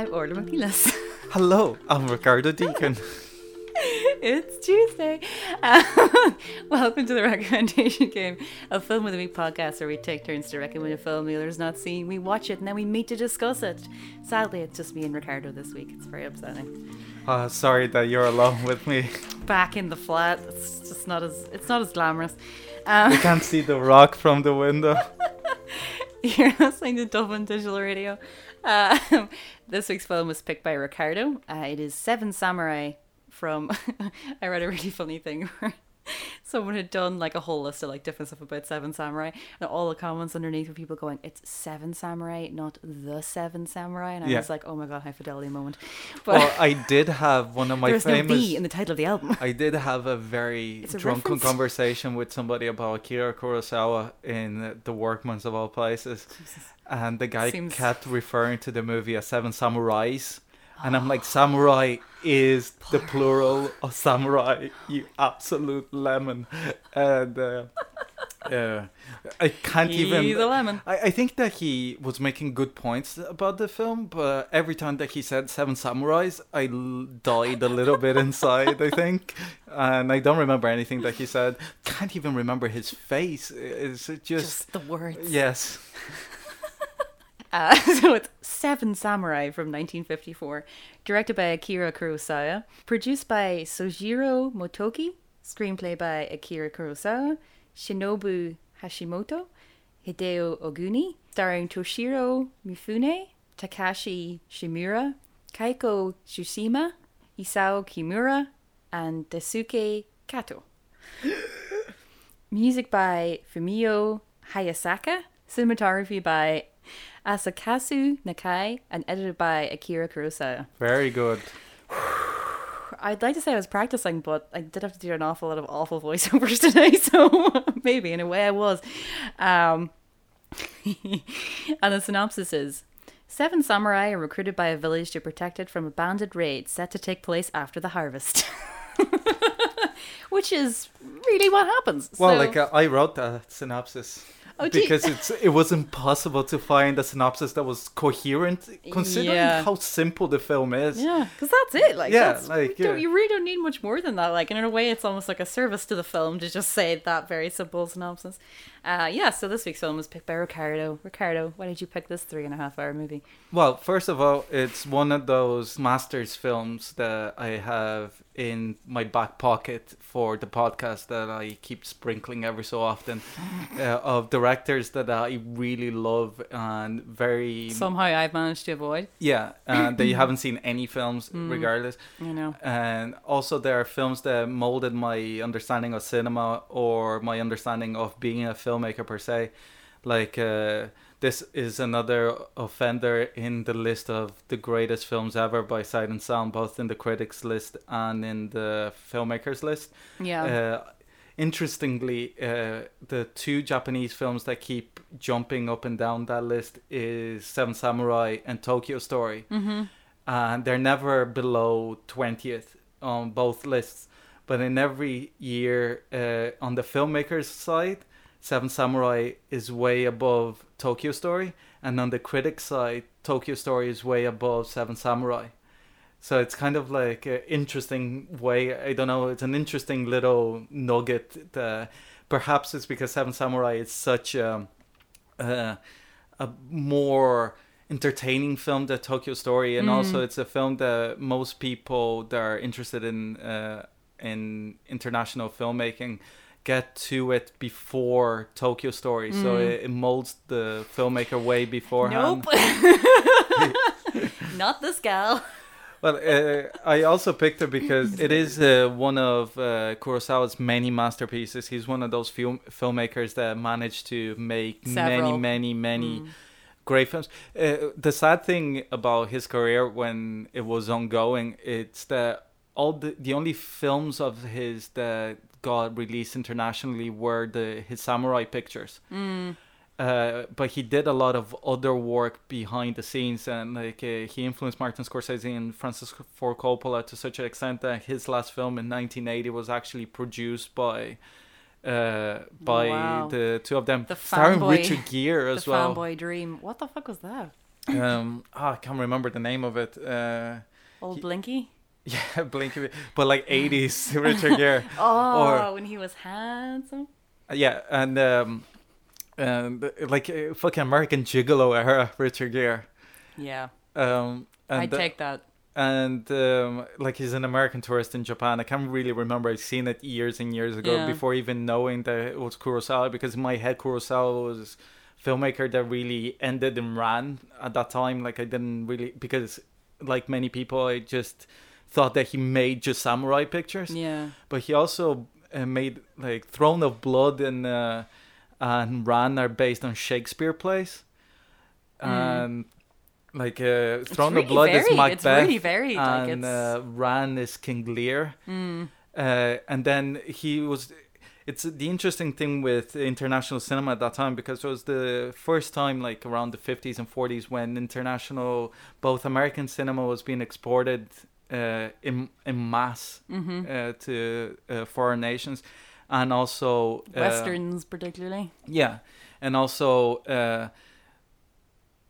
I'm Orla Mc Nelis. Hello, I'm Ricardo Deakin. it's Tuesday. Uh, welcome to the recommendation game, a film with a week podcast where we take turns to recommend a film the other's not seen. We watch it and then we meet to discuss it. Sadly, it's just me and Ricardo this week. It's very upsetting. Uh, sorry that you're alone with me. Back in the flat, it's just not as it's not as glamorous. Um, We can't see the rock from the window. You're listening to Dublin Digital Radio. Uh, this week's film was picked by Ricardo. Uh, it is Seven Samurai from. I read a really funny thing someone had done like a whole list of like different stuff about Seven Samurai, and all the comments underneath were people going, "It's Seven Samurai, not the Seven Samurai," and I Yeah. was like, "Oh my god, high fidelity moment." But Well, I did have one of my there's no famous. V in the title of the album. I did have a very a drunken reference. conversation with somebody about Akira Kurosawa in The Workman's of all places, and the guy Seems- kept referring to the movie as Seven Samurais, and I'm like, samurai is the plural of samurai, you absolute lemon, and uh, uh, I can't even. He's even. a lemon. I, I think that he was making good points about the film, but every time that he said Seven Samurais, I l- died a little bit inside, I think. And I don't remember anything that he said. Can't even remember his face. It's just. Just the words. yes. Uh, so it's Seven Samurai from 1954, directed by Akira Kurosawa, produced by Sojiro Motoki, screenplay by Akira Kurosawa, Shinobu Hashimoto, Hideo Oguni, starring Toshiro Mifune, Takashi Shimura, Keiko Tsushima, Isao Kimura, and Daisuke Kato. Music by Fumio Hayasaka, cinematography by Asakazu Nakai, and edited by Akira Kurosawa. Very good. I'd like to say I was practicing, but I did have to do an awful lot of awful voiceovers today, so maybe in a way I was. Um, and the synopsis is Seven samurai are recruited by a village to protect it from a bandit raid set to take place after the harvest. Which is really what happens. Well, So- like uh, I wrote the synopsis. Oh, do you- because it's it was impossible to find a synopsis that was coherent considering Yeah. how simple the film is. Yeah, because that's it. Like, Yeah, that's, like, yeah. you really don't need much more than that. Like, and in a way, it's almost like a service to the film to just say that very simple synopsis. Uh, yeah. So this week's film was picked by Ricardo. Ricardo, why did you pick this three and a half hour movie? Well, first of all, it's one of those masters films that I have in my back pocket for the podcast that I keep sprinkling every so often uh, of directors that I really love and very Somehow I've managed to avoid. yeah, uh, that you haven't seen any films Mm. regardless. You know. And also, there are films that molded my understanding of cinema or my understanding of being a filmmaker per se. Like, uh, this is another offender in the list of the greatest films ever by Sight and Sound, both in the critics list and in the filmmakers list. Yeah. Uh, interestingly, uh, the two Japanese films that keep jumping up and down that list is Seven Samurai and Tokyo Story mm-hmm. and they're never below 20th on both lists. But in every year, uh, on the filmmakers side, Seven Samurai is way above Tokyo Story, and on the critics side, Tokyo Story is way above Seven Samurai. So it's kind of like an interesting way. I don't know. It's an interesting little nugget. That perhaps it's because Seven Samurai is such a, uh, a more entertaining film than Tokyo Story, and Mm. also it's a film that most people that are interested in uh, in international filmmaking get to it before Tokyo Story. So Mm. it, it molds the filmmaker way beforehand. Nope. Not this gal. Well, uh, I also picked her because it is uh, one of uh, Kurosawa's many masterpieces. He's one of those film filmmakers that managed to make Several. many, many, many Mm. great films. Uh, the sad thing about his career when it was ongoing, it's that all the the only films of his that got released internationally were the his samurai pictures. Mm. Uh, but he did a lot of other work behind the scenes, and like uh, he influenced Martin Scorsese and Francis Ford Coppola to such an extent that his last film in 1980 was actually produced by uh, by Wow. the two of them, The starring fanboy- Richard Gere as the well. fanboy dream. What the fuck was that? um, oh, I can't remember the name of it. Uh, Old He- Blinky. yeah, Blinky, but like '80s Richard Gere. Oh, Or- when he was handsome. Yeah, and um, and like uh, fucking American Gigolo era Richard Gere. Yeah, Um, the- take that. and um, like he's an American tourist in Japan. I can't really remember. I've seen it years and years ago Yeah. before even knowing that it was Kurosawa. Because in my head, Kurosawa was filmmaker that really ended and ran at that time. Like I didn't really because like many people, I just thought that he made just samurai pictures. Yeah. But he also uh, made like Throne of Blood and uh, and Ran are based on Shakespeare plays. Mm. And like uh, Throne really of Blood varied. is Macbeth It's really varied. like and it's. uh, Ran is King Lear. mm, Uh, and then he was. It's the interesting thing with international cinema at that time because it was the first time, like around the 50s and 40s, when international, both American cinema was being exported uh, in in mass hmm uh, to uh, foreign nations, and also uh, Westerns, particularly. yeah, and also uh,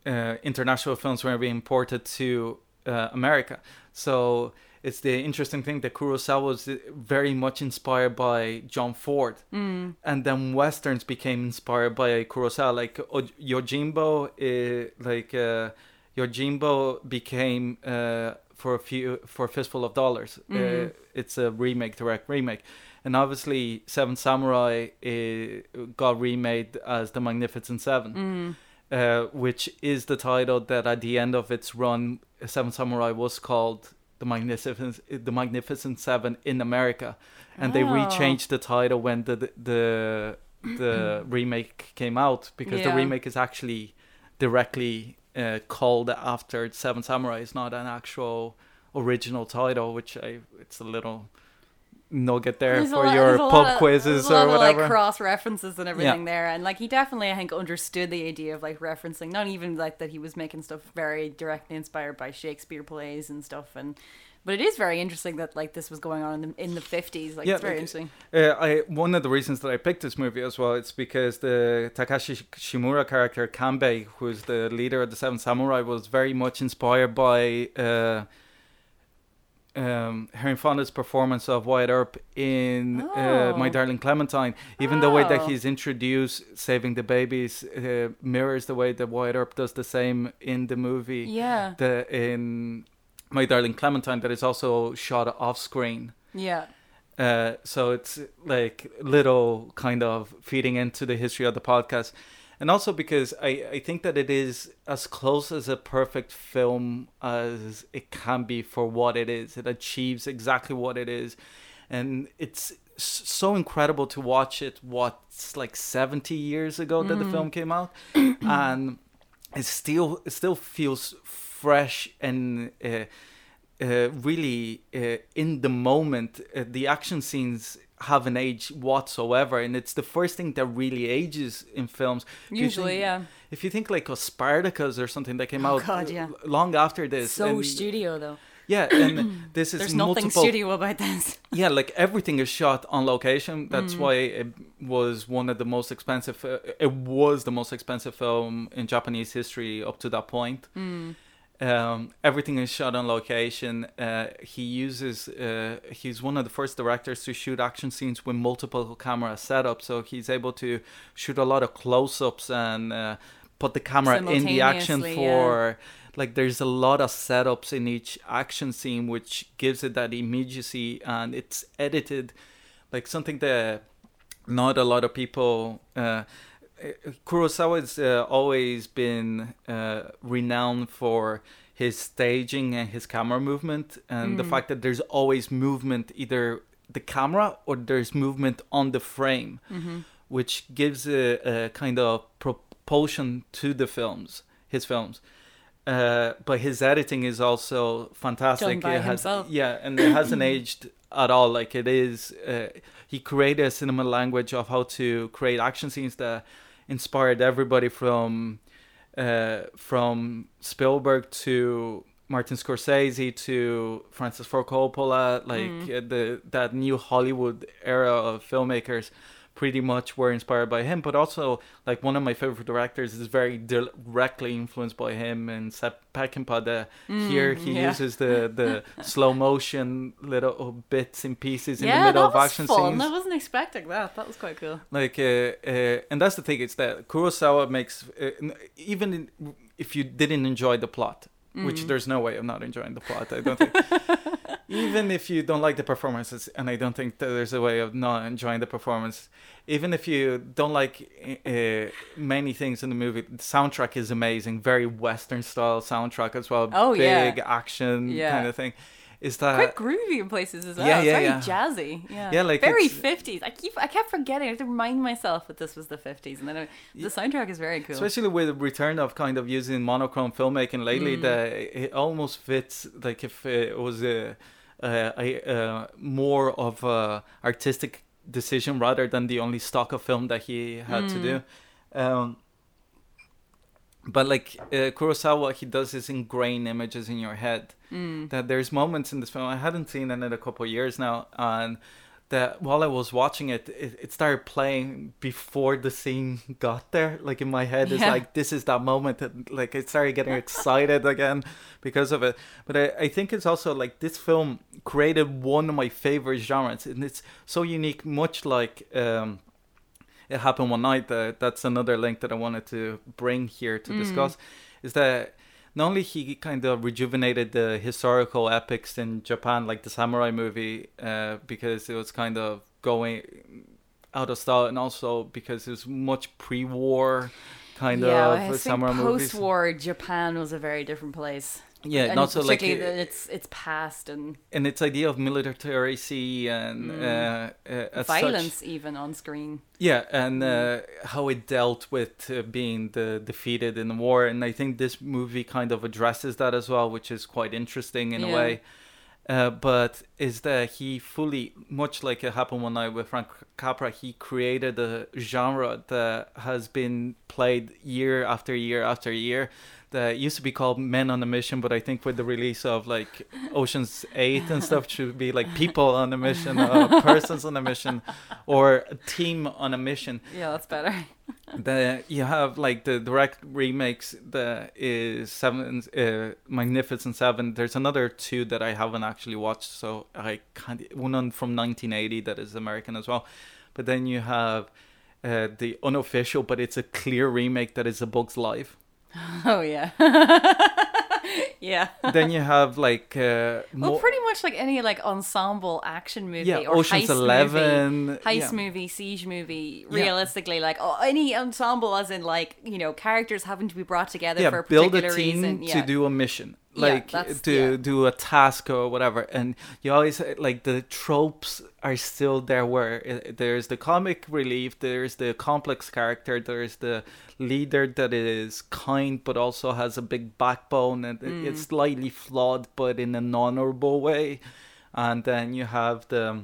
uh, international films were being imported to uh, America. So it's the interesting thing that Kurosawa was very much inspired by John Ford, Mm. and then westerns became inspired by Kurosawa. Like o- Yojimbo, uh, like uh, Yojimbo became uh, for a few for a fistful of dollars. Uh, Mhm. it's a remake, direct remake, and obviously Seven Samurai uh, got remade as the Magnificent Seven, Mm. uh, which is the title that at the end of its run, Seven Samurai was called the Magnificent the Magnificent Seven in America, and they Oh. rechanged the title when the the the remake came out because the remake is actually directly uh, called after Seven Samurai. It's not an actual original title, which I it's a little nugget there There's for lot- your pub of- quizzes or lot of, whatever. like cross references and everything there, and like he definitely, I think, understood the idea of like referencing, not even like that he was making stuff very directly inspired by Shakespeare plays and stuff, and but it is very interesting that like this was going on in the in the fifties. Like Yeah, it's very like, interesting. Uh, I one of the reasons that I picked this movie as well, it's because the Takashi Shimura character Kanbei, who is the leader of the Seven Samurai, was very much inspired by uh, um, Henry Fonda's performance of Wyatt Earp in uh, My Oh. Darling Clementine. Even the way that Oh. he's introduced saving the babies uh, mirrors the way that Wyatt Earp does the same in the movie. Yeah, The in My Darling Clementine, that is also shot off screen. yeah, Uh, so it's like little kind of feeding into the history of the podcast. And also because I, I think that it is as close as a perfect film as it can be for what it is. It achieves exactly what it is. And it's so incredible to watch it, what's like 70 years ago that the film came out. and it still, it still feels fresh and uh, uh, really uh, in the moment. Uh, the action scenes haven't age whatsoever, and it's the first thing that really ages in films. Usually, think- yeah. If you think like of Spartacus or something that came Oh, out God, yeah. long after this, So and- studio though. yeah, and this is There's nothing multiple studio about this. yeah, like everything is shot on location. That's Mm. why it was one of the most expensive. Uh, it was the most expensive film in Japanese history up to that point. Mm. Um, everything is shot on location. Uh, he uses. Uh, he's one of the first directors to shoot action scenes with multiple camera setups, so he's able to shoot a lot of close-ups and uh, put the camera in the action for. Like there's a lot of setups in each action scene, which gives it that immediacy, and it's edited like something that not a lot of people. Uh, Kurosawa has uh, always been uh, renowned for his staging and his camera movement, and the Mm. fact that there's always movement, either the camera or there's movement on the frame, hmm which gives a, a kind of propulsion to the films, his films. Uh, but his editing is also fantastic. Done by It has- himself. yeah, and it hasn't aged at all. Like it is, uh, he created a cinema language of how to create action scenes that inspired everybody from uh, from Spielberg to Martin Scorsese to Francis Ford Coppola, like Mm. the that new Hollywood era of filmmakers pretty much were inspired by him. But also, like one of my favorite directors is very directly influenced by him. And Sam Peckinpah, the, here he Mm, yeah. uses the the slow motion little bits and pieces in yeah, the middle of action fun. scenes I wasn't expecting that. That was quite cool. like uh, uh, and that's the thing it's that kurosawa makes uh, even in, if you didn't enjoy the plot Mm. which there's no way of not enjoying the plot i don't think even if you don't like the performances and i don't think that there's a way of not enjoying the performance even if you don't like uh, many things in the movie the soundtrack is amazing very western style soundtrack as well Oh, yeah. big action Yeah. kind of thing is that Quite groovy in places as well. yeah, it's yeah, very yeah. jazzy. Yeah, Yeah, like very fifties. I keep I kept forgetting. I have to remind myself that this was the fifties, and then I, the soundtrack is very cool. Especially with the return of kind of using monochrome filmmaking lately, Mm. that it almost fits like if it was a, a, a, a more of a artistic decision rather than the only stock of film that he had to Mm. do. Um, but like uh, Kurosawa, he does is ingrain images in your head. Mm. That there's moments in this film I hadn't seen it in a couple of years now, and that while I was watching it, it, it started playing before the scene got there. Like in my head, it's like this is that moment that like I started getting excited again because of it. But I, I think it's also like this film created one of my favorite genres, and it's so unique, much like. Um, it happened one night that that's another link that I wanted to bring here to Mm. discuss is that not only he kind of rejuvenated the historical epics in Japan like the samurai movie uh, because it was kind of going out of style and also because it was much pre-war kind yeah, of I think samurai movies post-war Japan was a very different place. Yeah and not so like particularly uh, it's it's past and and its idea of military and Mm. uh, uh, as such- violence even on screen. Yeah, and uh, how it dealt with uh, being the defeated in the war, and I think this movie kind of addresses that as well, which is quite interesting in a way. Uh, but is that he fully, much like it happened one night with Frank Capra, he created a genre that has been played year after year after year. That used to be called Men on a Mission, but I think with the release of like Ocean's Eight and stuff, should be like People on a Mission, uh, Persons on a Mission, or a Team on a Mission. Yeah, that's better. the you have like the direct remakes that is seven uh, magnificent seven. There's another two that i haven't actually watched so i can't one on from 1980 that is american as well. But then you have uh, the unofficial but it's a clear remake that is a bug's life Oh yeah, yeah. then you have like uh Well, pretty much like any like ensemble action movie yeah or oceans heist 11 movie, heist yeah. movie, siege movie. Yeah. Realistically, like oh, any ensemble, as in like you know characters having to be brought together yeah for a build particular a team reason. to Yeah. do a mission Yeah, like that's- to yeah. do a task or whatever and you always uh, like the tropes are still there where uh, there's the comic relief there's the complex character there's the leader that is kind but also has a big backbone and Mm. it's slightly flawed but in an honorable way and then you have the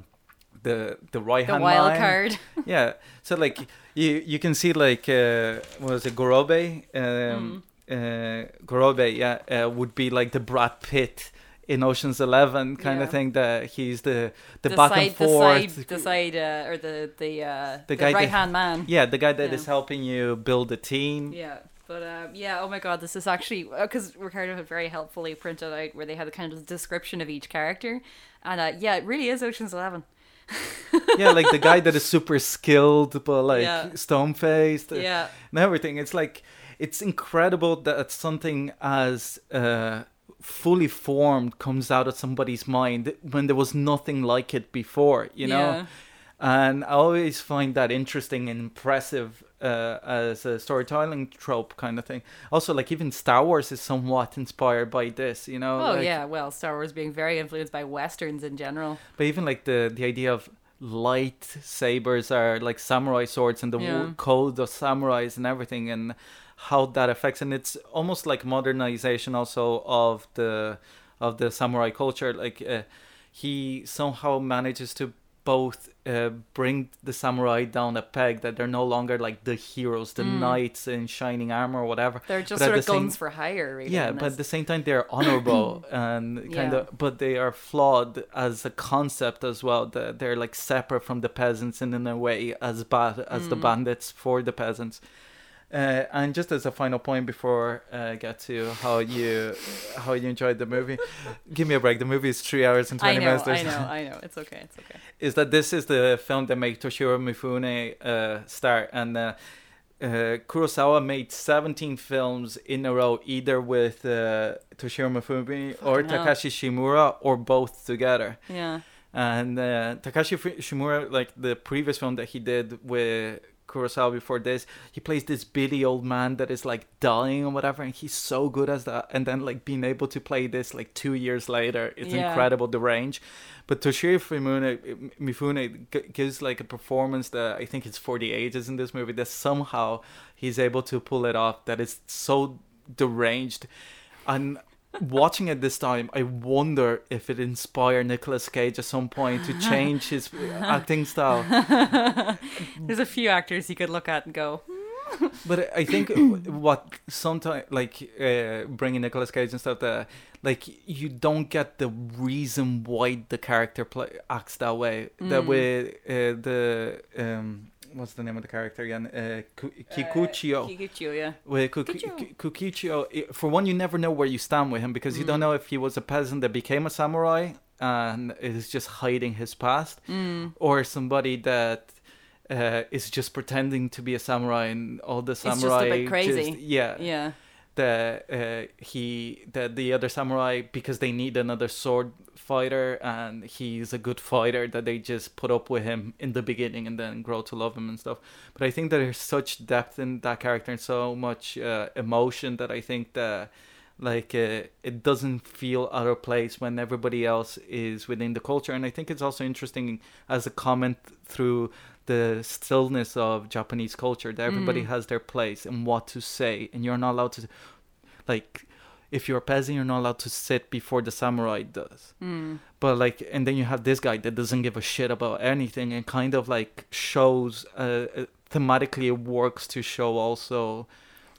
the the right the hand wild man card. yeah so like you you can see like uh what was it gorobe um uh gorobe yeah uh, would be like the brad pitt in oceans 11 kind Yeah. of thing that he's the the, the back side, and forth the side, the side, uh, or the the uh, the, guy that- right hand man. yeah the guy that is Yeah. helping you build a team Yeah, but uh, yeah, oh my god, this is actually because Ricardo had very helpfully printed out where they had a kind of description of each character, and uh, yeah, it really is Ocean's Eleven. yeah like the guy that is super skilled but like Yeah. stone faced Yeah, and everything. It's like it's incredible that something as uh, fully formed comes out of somebody's mind when there was nothing like it before, you know. Yeah. And I always find that interesting and impressive uh, as a storytelling trope kind of thing. Also, like even Star Wars is somewhat inspired by this, you know. Oh like- yeah, well, Star Wars being very influenced by westerns in general. But even like the the idea of light sabers are like samurai swords and the Yeah. code of samurais and everything and how that affects and it's almost like modernization also of the of the samurai culture like uh, he somehow manages to both uh, bring the samurai down a peg that they're no longer like the heroes, the knights in shining armor or whatever. They're just But sort of same- guns for hire, really. Yeah, but at the same time they're honorable and kind Yeah. of, but they are flawed as a concept as well. That they're like separate from the peasants and in a way as bad as the Mm. bandits for the peasants. Uh, and just as a final point before uh, I get to how you how you enjoyed the movie, give me a break. The movie is three hours and I twenty know, minutes. I know, I know. It's okay, it's okay. is that this is the film that made Toshiro Mifune uh, start, and uh, uh, Kurosawa made 17 films in a row, either with uh, Toshiro Mifune or. Takashi Shimura, or both together. Yeah. And uh, Takashi Shimura, like the previous film that he did with Kurosawa before this, he plays this bitty old man that is like dying or whatever, and he's so good as that. And then like being able to play this like two years later, it's Yeah. incredible the range. But Toshiro Mifune, Mifune gives like a performance that I think it's for the ages in this movie that somehow he's able to pull it off. That is so deranged, and watching it this time, I wonder if it inspired Nicolas Cage at some point to change his acting style. There's a few actors you could look at and go, But I think what sometimes like uh, bringing Nicolas Cage and stuff that like you don't get the reason why the character play acts that way. That Mm. way, uh, the um, what's the name of the character again? Uh, Ku- Kikuchiyo. Kikuchiyo, yeah. with Kukichio. Ku- for one, you never know where you stand with him because you don't Mm. know if he was a peasant that became a samurai and is just hiding his past, Mm. or somebody that uh, is just pretending to be a samurai and all the samurai. It's just a bit crazy. yeah, Yeah. The uh, he the the other samurai because they need another sword fighter and he's a good fighter that they just put up with him in the beginning and then grow to love him and stuff. But i think that there's such depth in that character and so much uh, emotion that i think that like uh, it doesn't feel out of place when everybody else is within the culture. And i think it's also interesting as a comment through the stillness of japanese culture that everybody Mm. has their place and what to say. And you're not allowed to like if you're a peasant you're not allowed to sit before the samurai does Mm. but like and then you have this guy that doesn't give a shit about anything and kind of like shows uh, uh, thematically it works to show also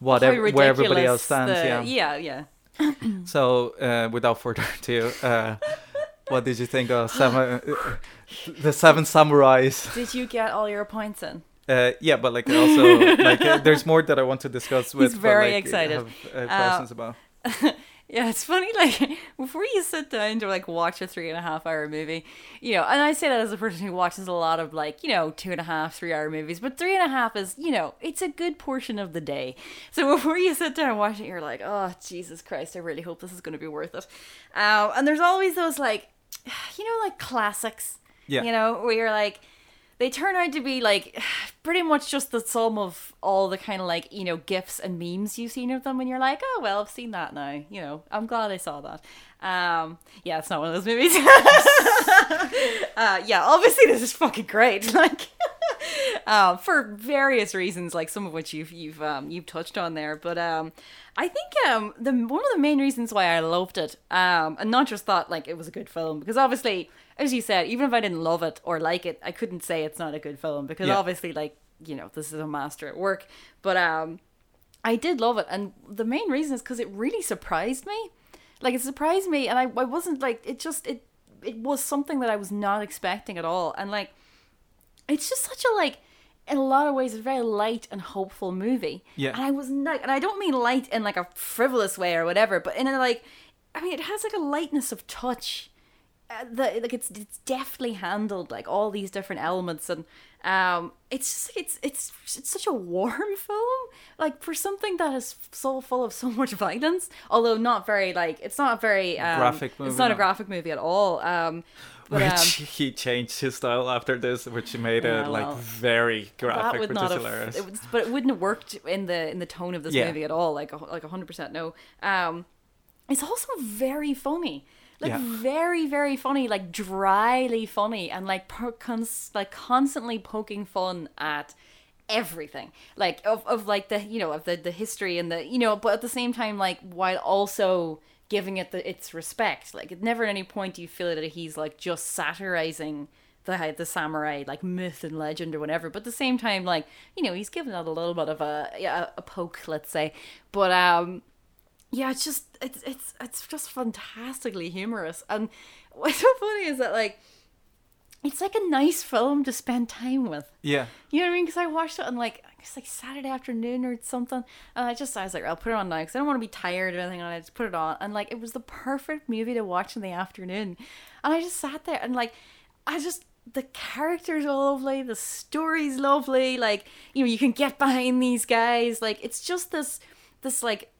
what How ev- where everybody else stands the- yeah Yeah, yeah. so uh, without further ado uh, what did you think of seven, uh, the seven samurais Did you get all your points in? Uh, yeah but like also like uh, there's more that i want to discuss with but, very like, excited. have, uh, questions about Yeah, it's funny. Like before you sit down to like watch a three and a half hour movie, you know, and I say that as a person who watches a lot of like you know two and a half, three hour movies, but three and a half is you know it's a good portion of the day. So before you sit down and watch it, you're like, oh Jesus Christ, I really hope this is going to be worth it. Um, and there's always those like, you know, like classics. Yeah. You know, where you're like, they turn out to be like pretty much just the sum of all the kind of like you know gifs and memes you've seen of them and you're like oh well i've seen that now you know? I'm glad i saw that. Um yeah it's not one of those movies. Uh yeah obviously this is fucking great like um for various reasons like some of which you've you've um you've touched on there but um i think um the one of the main reasons why i loved it um and not just thought like it was a good film because obviously as you said even if i didn't love it or like it i couldn't say it's not a good film because Yeah. obviously like you know this is a master at work but um I did love it, and the main reason is because it really surprised me. Like it surprised me, and I, I wasn't like it. Just it it was something that I was not expecting at all, and like it's just such a like in a lot of ways a very light and hopeful movie. Yeah. and I was not, and I don't mean light in like a frivolous way or whatever, but in a like, I mean it has like a lightness of touch. Uh, the like it's it's deftly handled like all these different elements and um it's just it's it's it's such a warm film. Like for something that is so full of so much violence although not very like it's not very um, Graphic it's movie, not a graphic movie at all um but which um, he changed his style after this, which made it like well, very graphic, that would not have it would, but it wouldn't have worked in the in the tone of this Yeah. movie at all like a, like 100% no. Um it's also very funny like Yeah. very very funny like dryly funny and like per, cons, like constantly poking fun at everything like of, of like the you know of the the history and the you know but at the same time like while also giving it the its respect like at never at any point do you feel that he's like just satirizing the the samurai like myth and legend or whatever. But at the same time, like you know, he's giving it a little bit of a yeah, a poke, let's say. But um, yeah, it's just it's it's it's just fantastically humorous. And what's so funny is that like it's like a nice film to spend time with. Yeah. You know what I mean? Because I watched it on like it's like Saturday afternoon or something, and I just I was like, I'll put it on now because I don't want to be tired or anything, and I just put it on, and like it was the perfect movie to watch in the afternoon, and I just sat there and like I just the characters are lovely, the story's lovely, like you know you can get behind these guys, like it's just this this like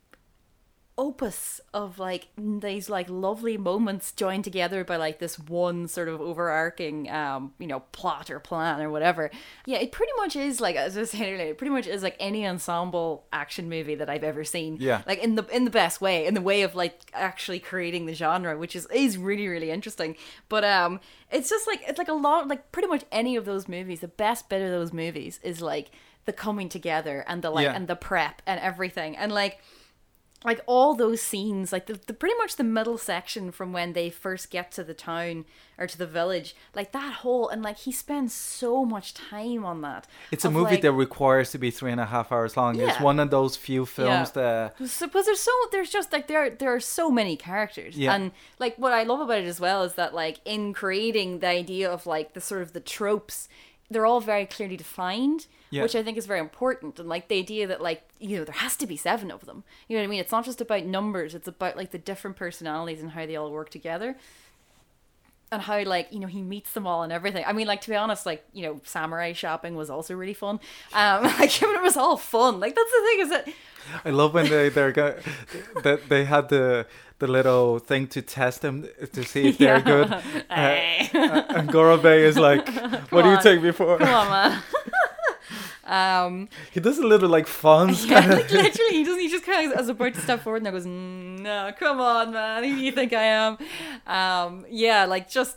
opus of like these like lovely moments joined together by like this one sort of overarching um you know plot or plan or whatever yeah it pretty much is like as i was saying earlier it pretty much is like any ensemble action movie that i've ever seen Yeah. like in the in the best way in the way of like actually creating the genre which is is really really interesting but um it's just like it's like a lot like pretty much any of those movies the best bit of those movies is like the coming together and the like Yeah. and the prep and everything and like like all those scenes like the, the pretty much the middle section from when they first get to the town or to the village like that whole and like he spends so much time on that It's a movie like- that requires to be three and a half hours long. It's one of those few films Yeah. that suppose there's so there's just like there there are so many characters Yeah. and like what i love about it as well is that like in creating the idea of like the sort of the tropes they're all very clearly defined Yeah. which i think is very important and like the idea that like you know there has to be seven of them you know what i mean it's not just about numbers it's about like the different personalities and how they all work together and how like you know he meets them all and everything. I mean, like to be honest, like you know, samurai shopping was also really fun. Um, like it was all fun. Like that's the thing is that I love when they they're go, that they had the the little thing to test them to see if they're Yeah. good. Uh, and Gorobe is like, "What do you take me for?" come on, man. Um, He does a little like fawns yeah, kind of. like literally, he doesn't. He just kind of is about to step forward and goes, "Mm, "No, come on, man. Who do you think I am?" Um, yeah, like just.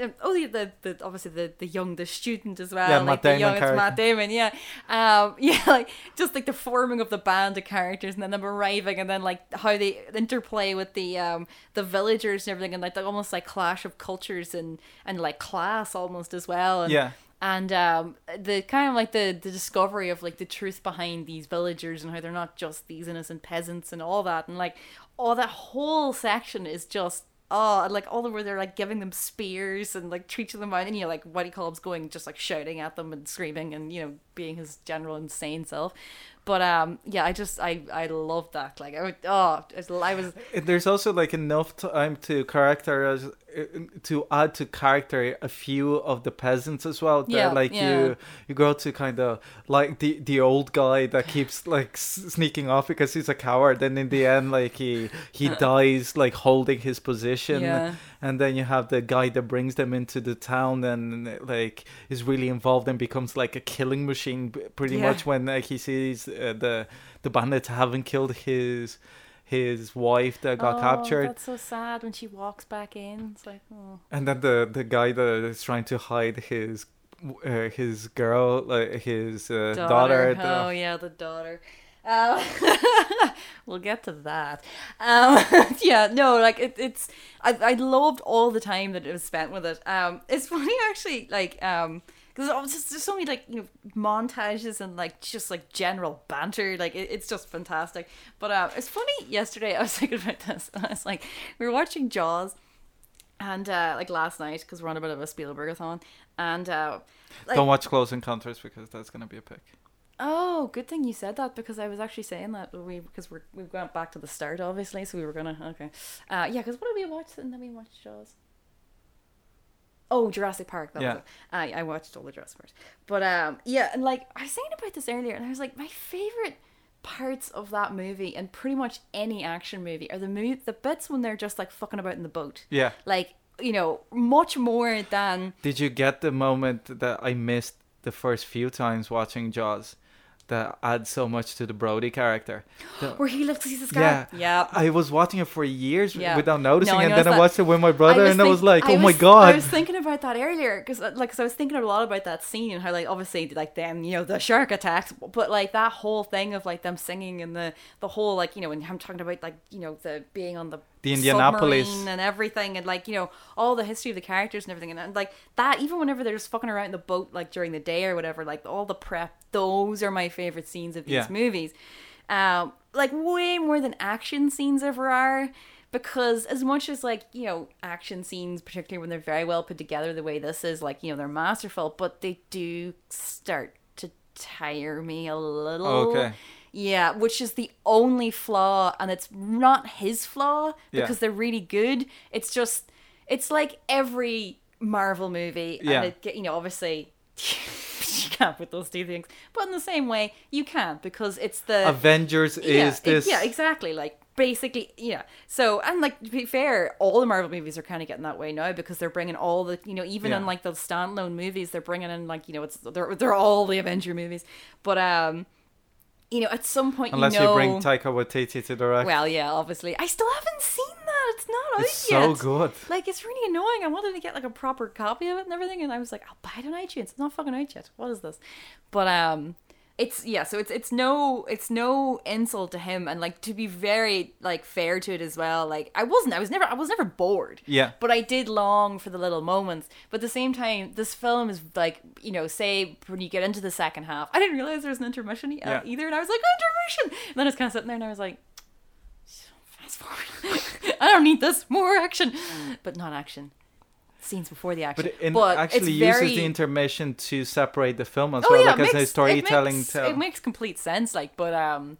Um, oh, the, the, obviously the, the young the student as well, Yeah, like Matt the Damon young it's character. Matt Damon, yeah, um, yeah, like just like the forming of the band of characters and then them arriving and then like how they interplay with the um the villagers and everything and like the almost like clash of cultures and and like class almost as well, and, Yeah. And um the kind of like the the discovery of like the truth behind these villagers and how they're not just these innocent peasants and all that. And like all that whole section is just oh like all the where they're like giving them spears and like treating them out. And you know like what he calls going just like shouting at them and screaming and you know being his general insane self. But um yeah i just i i love that. Like i would oh i was There's also like enough time to characterize to add to character a few of the peasants as well. Yeah, like yeah. you you grow to kind of like the the old guy that keeps like sneaking off because he's a coward, and in the end, like he he dies like holding his position. Yeah. And then you have the guy that brings them into the town and like is really involved and becomes like a killing machine pretty much when like he sees uh, the the bandits haven't killed his his wife that got oh, captured that's so sad when she walks back in it's like oh and then the the guy that is trying to hide his uh, his girl like his uh, daughter, Oh the- yeah, the daughter. Um, we'll get to that. Um, yeah, no, like it, it's I, I loved all the time that it was spent with it. Um, it's funny actually, like um, because just there's so many like you know montages and like just like general banter. Like it, it's just fantastic. But um, it's funny. Yesterday I was thinking about this. And I was like, we were watching Jaws. And uh, like last night, because we're on a bit of a Spielbergathon, and uh, like, don't watch close encounters because that's gonna be a pick Oh, good thing you said that because I was actually saying that we because we're we went back to the start obviously, so we were gonna okay, uh, yeah. Because what did we watch and then we watched Jaws. Oh, Jurassic Park. That Yeah. was. I I watched all the Jurassic Parks, but um yeah, and like I was saying about this earlier, and I was like my favorite parts of that movie and pretty much any action movie are the mo- the bits when they're just like fucking about in the boat. yeah Like you know, much more than did you get the moment that i missed the first few times watching jaws that adds so much to the brody character The- where he looks sees this yeah guy. Yeah. i was watching it for years Yeah. without noticing No, and then noticed i watched it with my brother and i was like I oh my god I was thinking about that earlier because, uh, like, 'cause I was thinking a lot about that scene and how, like, obviously, like, them, you know, the shark attacks, but like that whole thing of like them singing and the the whole, like, you know, and I'm talking about like, you know, the being on the The Indianapolis. submarine and everything, and like you know all the history of the characters and everything, and, and like that. Even whenever they're just fucking around in the boat, like during the day or whatever, like all the prep. Those are my favorite scenes of these Yeah. movies. Um, like way more than action scenes ever are. Because as much as like you know action scenes, particularly when they're very well put together, the way this is, like you know they're masterful, but they do start to tire me a little. Okay. Yeah, which is the only flaw, and it's not his flaw Yeah. because they're really good. It's just, it's like every Marvel movie, Yeah. and it, you know, obviously. you can't put those two things, but in the same way, you can't because it's the Avengers yeah, is it- this. yeah, exactly. Like basically, yeah. So and like to be fair, all the Marvel movies are kind of getting that way now because they're bringing all the you know even Yeah. in like the standalone movies, they're bringing in like you know it's they're they're all the Avenger movies, but um, you know at some point Unless you know. you bring Taika Waititi to direct. well, yeah, obviously, I still haven't seen that. It's not out yet. it's yet. so good. Like it's really annoying. I wanted to get like a proper copy of it and everything, and I was like, I'll buy it on iTunes. It's not fucking out yet. What is this? But um, it's yeah. So it's it's no it's no insult to him, and like to be very like fair to it as well. Like I wasn't. I was never. I was never bored. Yeah. But I did long for the little moments. But at the same time, this film is like you know, say when you get into the second half, I didn't realize there was an intermission uh, Yeah. either, and I was like intermission. And then I was kind of sitting there, and I was like fast forward. I don't need this. More action, but not action. Scenes before the action. But it But actually uses very... the intermission to separate the film as Oh well, yeah, as makes, a storytelling It makes, tell. it makes complete sense. Like, but um,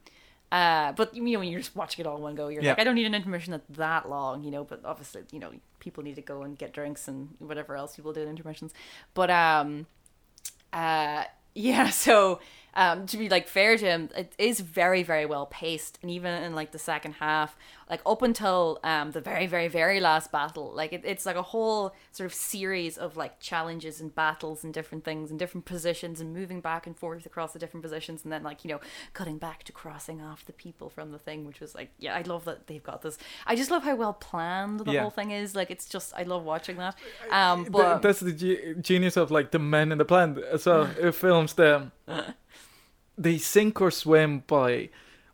uh, but you know when you're just watching it all in one go, you're Yeah. like, I don't need an intermission that's that long, you know. But obviously, you know, people need to go and get drinks and whatever else people do in intermissions. But um, uh yeah so um to be like fair to him it is very very well paced and even in like the second half like up until um the very very very last battle like it, it's like a whole sort of series of like challenges and battles and different things and different positions and moving back and forth across the different positions and then like you know cutting back to crossing off the people from the thing which was like yeah i love that they've got this i just love how well planned the Yeah. whole thing is like it's just i love watching that um but that's the ge- genius of like the men in the plan So. It films them. They sink or swim by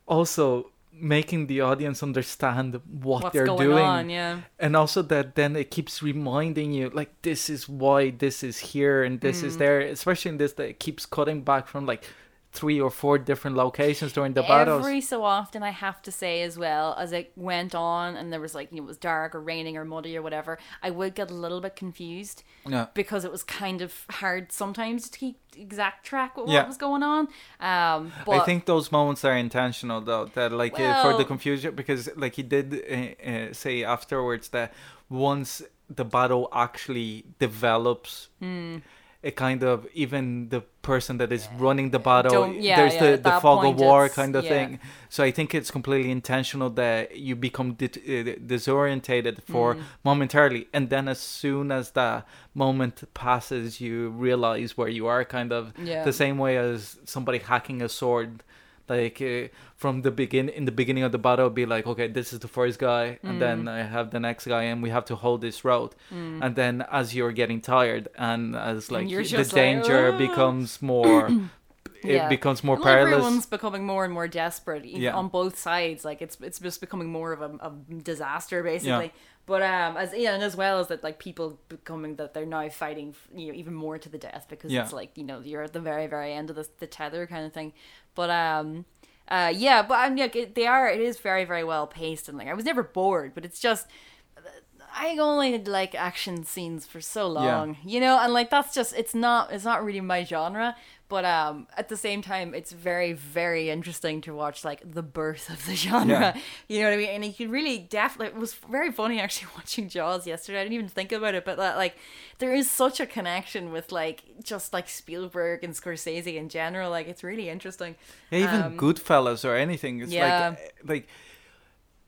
also making the audience understand what what's they're doing, on yeah and also that then it keeps reminding you like this is why this is here and this Mm. is there. Especially in this, that it keeps cutting back from like three or four different locations during the battles. Every so often, I have to say as well, as it went on and there was like, you know, it was dark or raining or muddy or whatever, I would get a little bit confused Yeah. because it was kind of hard sometimes to keep exact track Yeah. what was going on. Um, but I think those moments are intentional though. That like uh, for the confusion because like he did uh, uh, say afterwards that once the battle actually develops, Hmm. It kind of even the person that is running the battle, Don't- yeah, there's yeah, the the fog of war kind of yeah. thing. So I think it's completely intentional that you become dit- uh, disorientated for Hmm. momentarily, and then as soon as that moment passes, you realize where you are. Kind of the same way as somebody hacking a sword like uh, from the begin in the beginning of the battle be like okay this is the first guy and then Mm. i have the next guy and we have to hold this road and then as you're getting tired and as like you're the like, danger becomes more it Yeah. becomes more Well, perilous Everyone's becoming more and more desperate Yeah. on both sides. Like it's it's just becoming more of a, a disaster basically. Yeah. But um, as yeah, and as well as that, like people becoming that they're now fighting, you know, even more to the death because it's like you know you're at the very very end of the the tether kind of thing. But um, uh, yeah, but I'm like it- they are. It is very very well paced and like I was never bored, but it's just. I only like action scenes for so long, yeah. you know, and like that's just it's not it's not really my genre, but um at the same time it's very very interesting to watch like the birth of the genre. Yeah. You know what I mean? And you could really definitely it was very funny actually watching Jaws yesterday. I didn't even think about it, but that like there is such a connection with like just like Spielberg and Scorsese in general. Like it's really interesting. Yeah, even Um, goodfellas or anything it's yeah. like uh, like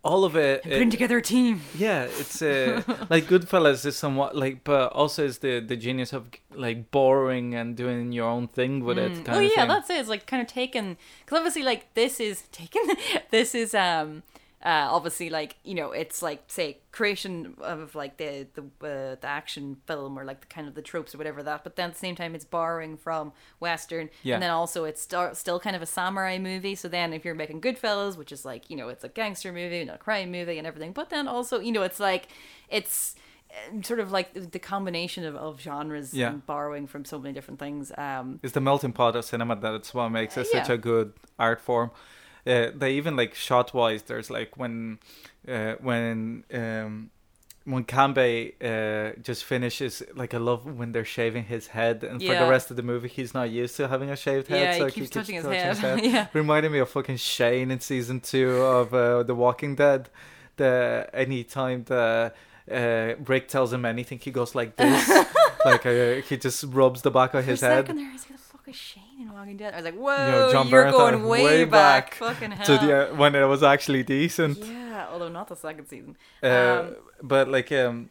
all of it, Putting together a team. yeah it's uh, like goodfellas is somewhat like but also is the the genius of like borrowing and doing your own thing with it kind oh yeah, thing. that's it. It's like kind of taken because obviously like this is taken. this is um Uh, obviously, like you know, it's like say creation of like the the uh, the action film or like the kind of the tropes or whatever that. But then at the same time, it's borrowing from western, Yeah. and then also it's st- still kind of a samurai movie. So then, if you're making Goodfellas, which is like you know, it's a gangster movie, not a crime movie, and everything. But then also, you know, it's like it's uh, sort of like the- combination of, of genres Yeah. and borrowing from so many different things. Um, It's the melting pot of cinema that's what makes it such Yeah. a good art form. Uh, they even like shot wise. There's like when uh, when um, when Kanbei uh, just finishes. Like I love when they're shaving his head, and for the rest of the movie, he's not used to having a shaved head. Yeah, he so keeps touching his head. Yeah. Reminded me of fucking Shane in season two of uh, The Walking Dead. The anytime the uh, Rick tells him anything, he goes like this. like uh, he just rubs the back of his For head. Second there, I was like, the fuck is Shane in Walking Dead? I was like, whoa, you're Bernthal, going way, way back. back Fucking hell. to the uh, when it was actually decent. yeah, although not the second season. Uh, Um, but like um,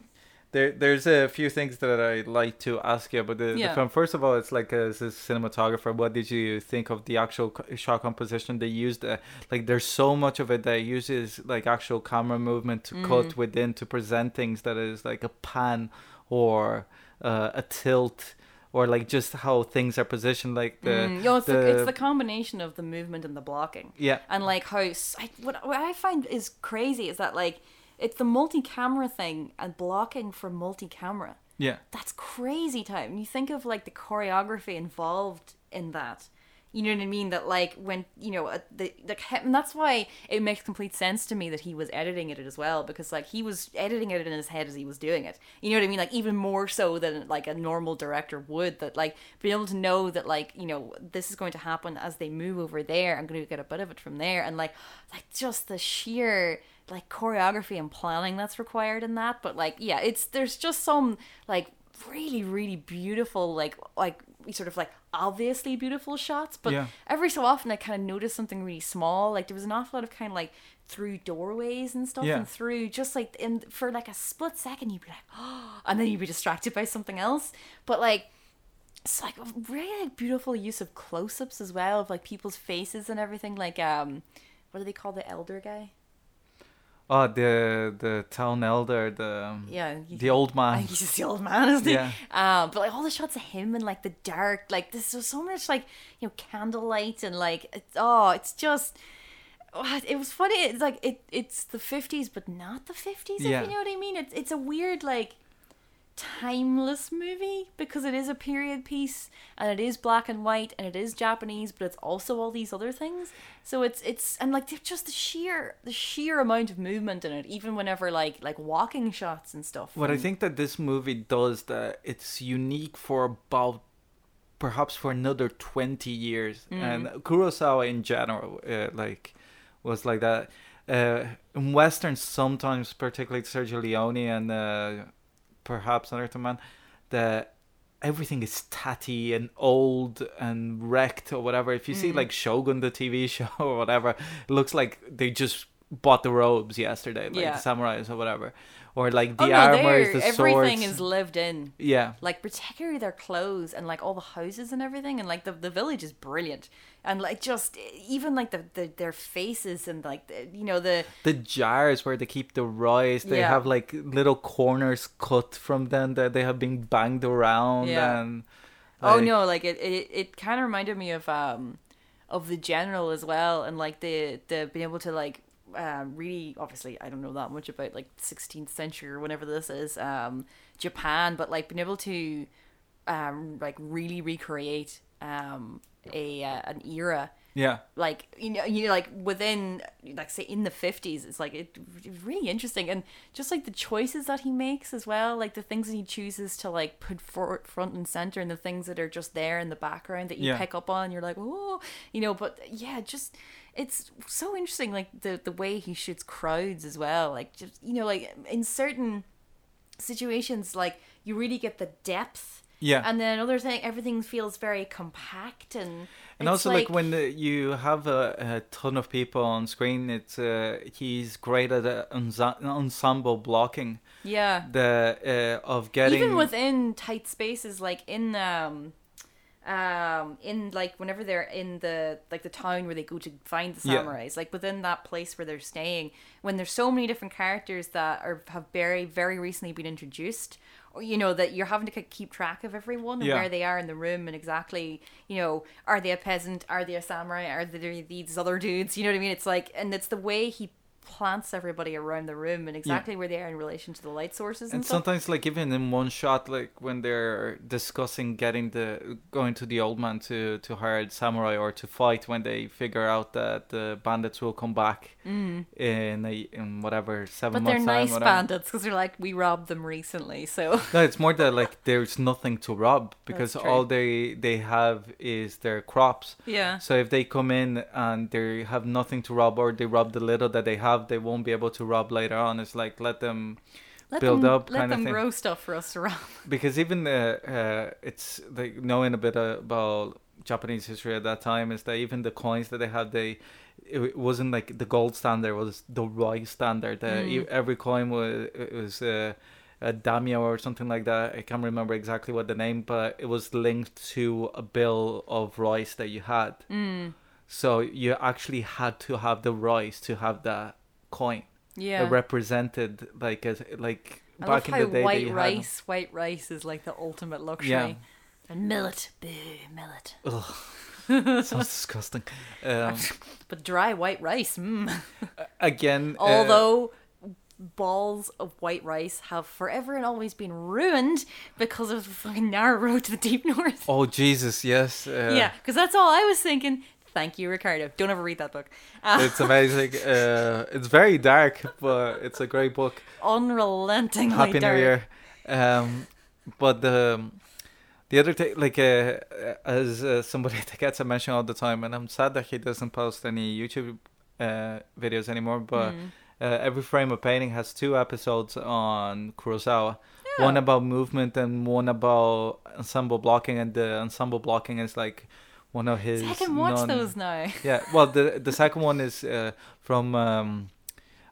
there there's a few things that I'd like to ask you about the, Yeah. the film. First of all, it's like as a cinematographer, what did you think of the actual shot composition they used? Uh, like there's so much of it that uses like actual camera movement to Mm. cut within to present things that is like a pan or uh, a tilt. Or like just how things are positioned, like the, Mm, you know, it's the, the- it's the combination of the movement and the blocking. yeah, and like how I, what, what I find is crazy is that like it's the multi-camera thing and blocking for multi-camera. yeah, That's crazy time. You think of like the choreography involved in that. You know what I mean? That like when you know uh, the the and that's why it makes complete sense to me that he was editing it as well because like he was editing it in his head as he was doing it. You know what I mean? Like even more so than like a normal director would. That like being able to know that like you know this is going to happen as they move over there. I'm going to get a bit of it from there, and like like just the sheer like choreography and planning that's required in that. But like yeah, it's there's just some like really really beautiful like like sort of like obviously beautiful shots but Yeah. every so often i kind of noticed something really small like there was an awful lot of kind of like through doorways and stuff Yeah. and through just like in for like a split second you'd be like oh and then you'd be distracted by something else but like it's like a really like, beautiful use of close-ups as well of like people's faces and everything like um what do they call the elder guy Oh, the the town elder, the um, yeah he- the old I man. think he's just the old man, isn't he? Yeah. Um, but like all the shots of him in like the dark, like there's so, so much like you know candlelight and like it's, oh, it's just. oh, It was funny. It's like it. It's the fifties, but not the fifties. Yeah. If you know what I mean. It's it's a weird like timeless movie because it is a period piece and it is black and white and it is Japanese, but it's also all these other things. So it's it's and like just the sheer the sheer amount of movement in it, even whenever like like walking shots and stuff. What I think that this movie does that it's unique for about perhaps for another 20 years and Kurosawa in general uh, like was like that uh, in westerns sometimes particularly Sergio Leone and uh, perhaps another man that everything is tatty and old and wrecked or whatever. If you see mm-hmm. like Shogun the TV show or whatever it looks like they just bought the robes yesterday like Yeah. the samurais or whatever. Or like the oh, no, armor is they're- the everything swords. is lived in. yeah. Like particularly their clothes and like all the houses and everything, and like the the village is brilliant, and like just even like the, the their faces and like the, you know the the jars where they keep the rice they Yeah. have like little corners cut from them that they have been banged around Yeah. and oh no like it it, it kind of reminded me of um of the general as well, and like the the being able to like um, really obviously I don't know that much about like 16th century or whenever this is um Japan, but like being able to um like really recreate um a uh, an era. Yeah. Like you know you know like within like say in the 50s it's like it it's really interesting. And just like the choices that he makes as well like the things that he chooses to like put for, front and center and the things that are just there in the background that you Yeah. pick up on you're like oh you know but yeah just it's so interesting like the the way he shoots crowds as well like just you know like in certain situations like you really get the depth yeah. And then another thing everything feels very compact and and also like, when the, you have a, a ton of people on screen it's uh, he's great at uh, ensemble blocking. Yeah. The uh, of getting even within tight spaces like in um um in like whenever they're in the like the town where they go to find the Yeah. samurais like within that place where they're staying when there's so many different characters that are have very very recently been introduced you know that you're having to keep track of everyone and Yeah. where they are in the room and exactly you know are they a peasant? Are they a samurai? Are they these other dudes? You know what i mean? It's like and it's the way he plants everybody around the room and exactly where they are in relation to the light sources and, and sometimes like even in one shot like when they're discussing getting the going to the old man to to hire a samurai or to fight when they figure out that the bandits will come back in a, in whatever seven Mm. but they're months time nice bandits because they're like we robbed them recently so. No it's more that like there's nothing to rob because all they they have is their crops. Yeah. So if they come in and they have nothing to rob or they rob the little that they have they won't be able to rob later on it's like let them let build them, up let kind of them thing. grow stuff for us to rob because even the uh, it's like knowing a bit about Japanese history at that time is that even the coins that they had, they it, wasn't like the gold standard; was the rice standard. Uh, Mm. every coin was it was uh, a daimyo or something like that. I can't remember exactly what the name, but it was linked to a bill of rice that you had. mm. So you actually had to have the rice to have that coin. yeah represented like as like I back in the day. white you had- rice, white rice is like the ultimate luxury. Yeah. And millet, boo, millet. Ugh, sounds disgusting. Um, But dry white rice, mm. again, uh, Although balls of white rice have forever and always been ruined because of the fucking narrow road to the deep north. oh Jesus, yes, uh, yeah, because that's all I was thinking. Thank you, Ricardo. Don't ever read that book. Uh, it's amazing. Uh, it's very dark, but it's a great book. unrelentingly Happy dark. New Year. Um, but the the other thing, like uh, as uh, somebody that gets a mention all the time, and I'm sad that he doesn't post any YouTube uh, videos anymore. But Mm. uh, every frame of painting has two episodes on Kurosawa. One about movement and one about ensemble blocking, and the ensemble blocking is like one of his. See, I can watch non- those now. Yeah, well, the the second one is uh, from um,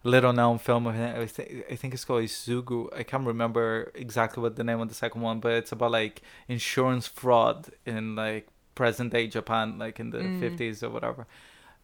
a little known film. of. I, thi- I think it's called Izugu. I can't remember exactly what the name of the second one, but it's about like insurance fraud in like present day Japan, like in the Mm. fifties or whatever.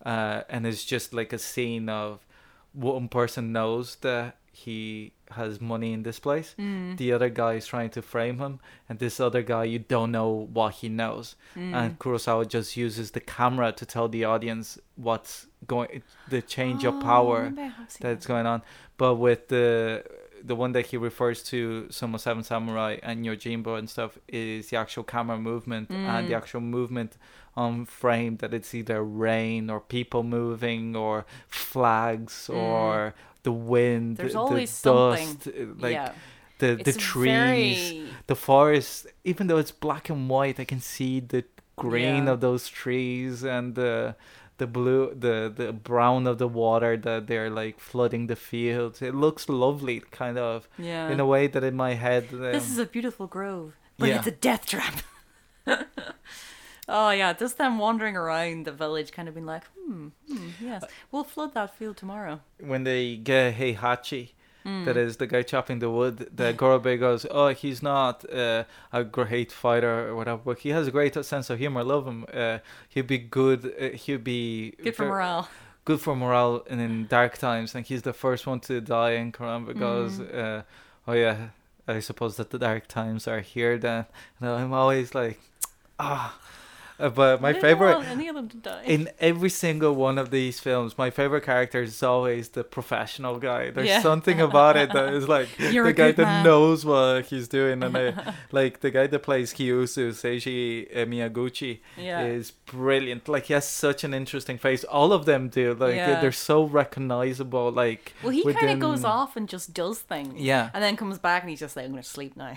Uh, and it's just like a scene of one person knows that he has money in this place. Mm. The other guy is trying to frame him, and this other guy you don't know what he knows Mm. and Kurosawa just uses the camera to tell the audience what's going, the change of Oh, power have seen that's that. going on. But with the the one that he refers to, Sumo Seven Samurai and Yojimbo and stuff, is the actual camera movement and the Mm. actual movement on frame. That it's either rain or people moving or flags or the wind. There's the always dust, uh, like yeah. the the It's trees very- the forest even though it's black and white i can see the green Yeah. of those trees and the the blue the the brown of the water that they're like flooding the fields it looks lovely kind of Yeah. in a way that in my head um, This is a beautiful grove, but yeah. it's a death trap. oh yeah, just them wandering around the village, kind of being like, hmm, hmm yes, we'll flood that field tomorrow. when they get heihachi Hmm. that is the guy chopping the wood the Gorobei goes oh he's not uh, a great fighter or whatever but he has a great sense of humor I love him uh, he'd be good uh, he'd be Good for morale. good for morale and in dark times and he's the first one to die in Quran because Mm-hmm. uh, oh yeah I suppose that the dark times are here then and I'm always like ah Uh, but my favorite any of them to die. in every single one of these films my favorite character is always the professional guy there's Yeah. something about it that is like You're the guy that man. knows what he's doing and I, like the guy that plays Kyuzo Seiji Miyaguchi yeah. is brilliant. Like he has such an interesting face. All of them do. Like Yeah. they're so recognizable. Like well, he kind of goes off and just does things. Yeah, And then comes back and he's just like, I'm going to sleep now.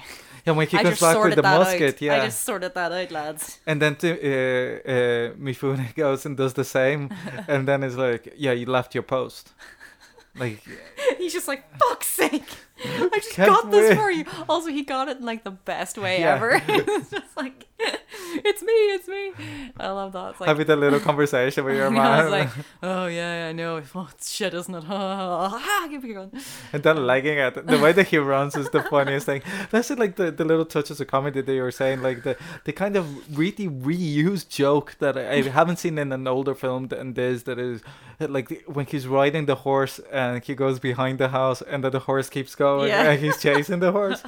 yeah. When he I comes just back with sorted the musket, out. yeah. I just sorted that out, lads. And then to, uh, uh, Mifune goes and does the same, and then it's like, "Yeah, you left your post." Like, He's just like, fuck's sake. I just got this wait. for you. Also, he got it in like the best way Yeah. ever. it's just like, it's me, it's me. I love that. It's like, Having a little conversation with your mom. I man. was like, oh yeah, yeah, I know. Oh, shit, isn't it? Ah, keep it going. and then liking it. The way that he runs is the funniest thing. That's it, like the, the little touches of comedy that you were saying, like the the kind of really reused joke that I, I haven't seen in an older film than this. That is like when he's riding the horse and he goes behind the house and then the horse keeps going Yeah. and he's chasing the horse.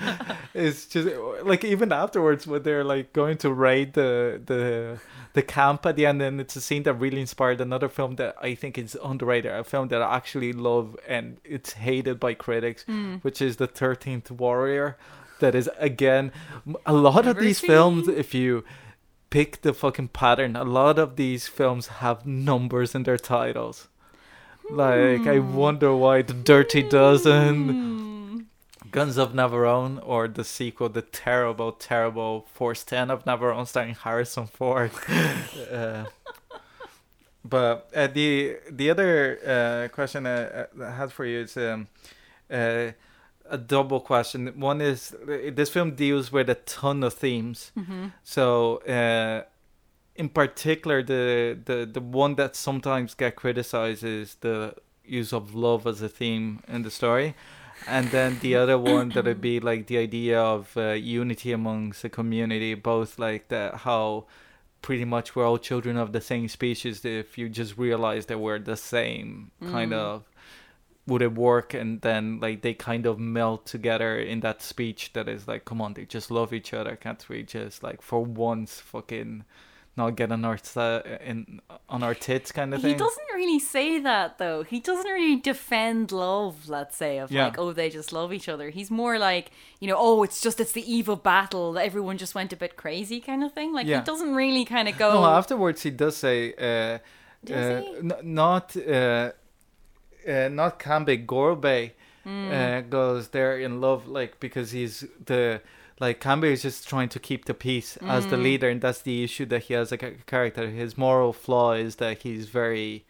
it's just like even afterwards when they're like going to raid the the the camp at the end and it's a scene that really inspired another film that I think is underrated, a film that I actually love and it's hated by critics, which is The Thirteenth Warrior. That is again a lot of Never these films if you pick the fucking pattern, a lot of these films have numbers in their titles. Like I wonder why the Dirty Dozen, Hmm. Guns of Navarone, or the sequel, the terrible, terrible Force Ten of Navarone, starring Harrison Ford. uh, but uh, the the other uh, question I, I had for you is um, uh, a double question. One is uh, this film deals with a ton of themes. Mm-hmm. So, uh, in particular, the, the the one that sometimes get criticized is the use of love as a theme in the story, and then the other one that would be like the idea of uh, unity amongst the community, both like that how pretty much we're all children of the same species. If you just realize that we're the same kind Mm. of would it work and then like they kind of melt together in that speech that is like come on they just love each other can't we just like for once fucking not get on our th- in on our tits kind of thing. He doesn't really say that though. He doesn't really defend love, let's say, of Yeah. like, oh, they just love each other. He's more like, you know, oh, it's just it's the eve of battle. Everyone just went a bit crazy, kind of thing. Like Yeah. he doesn't really kind of go. no afterwards he does say uh, Does uh, he? n- not uh, uh, not Kanbei Gorobei Hmm. uh, goes they're in love like because he's the like Kanbei is just trying to keep the peace as Hmm. the leader and that's the issue that he has as a character his moral flaw is that he's very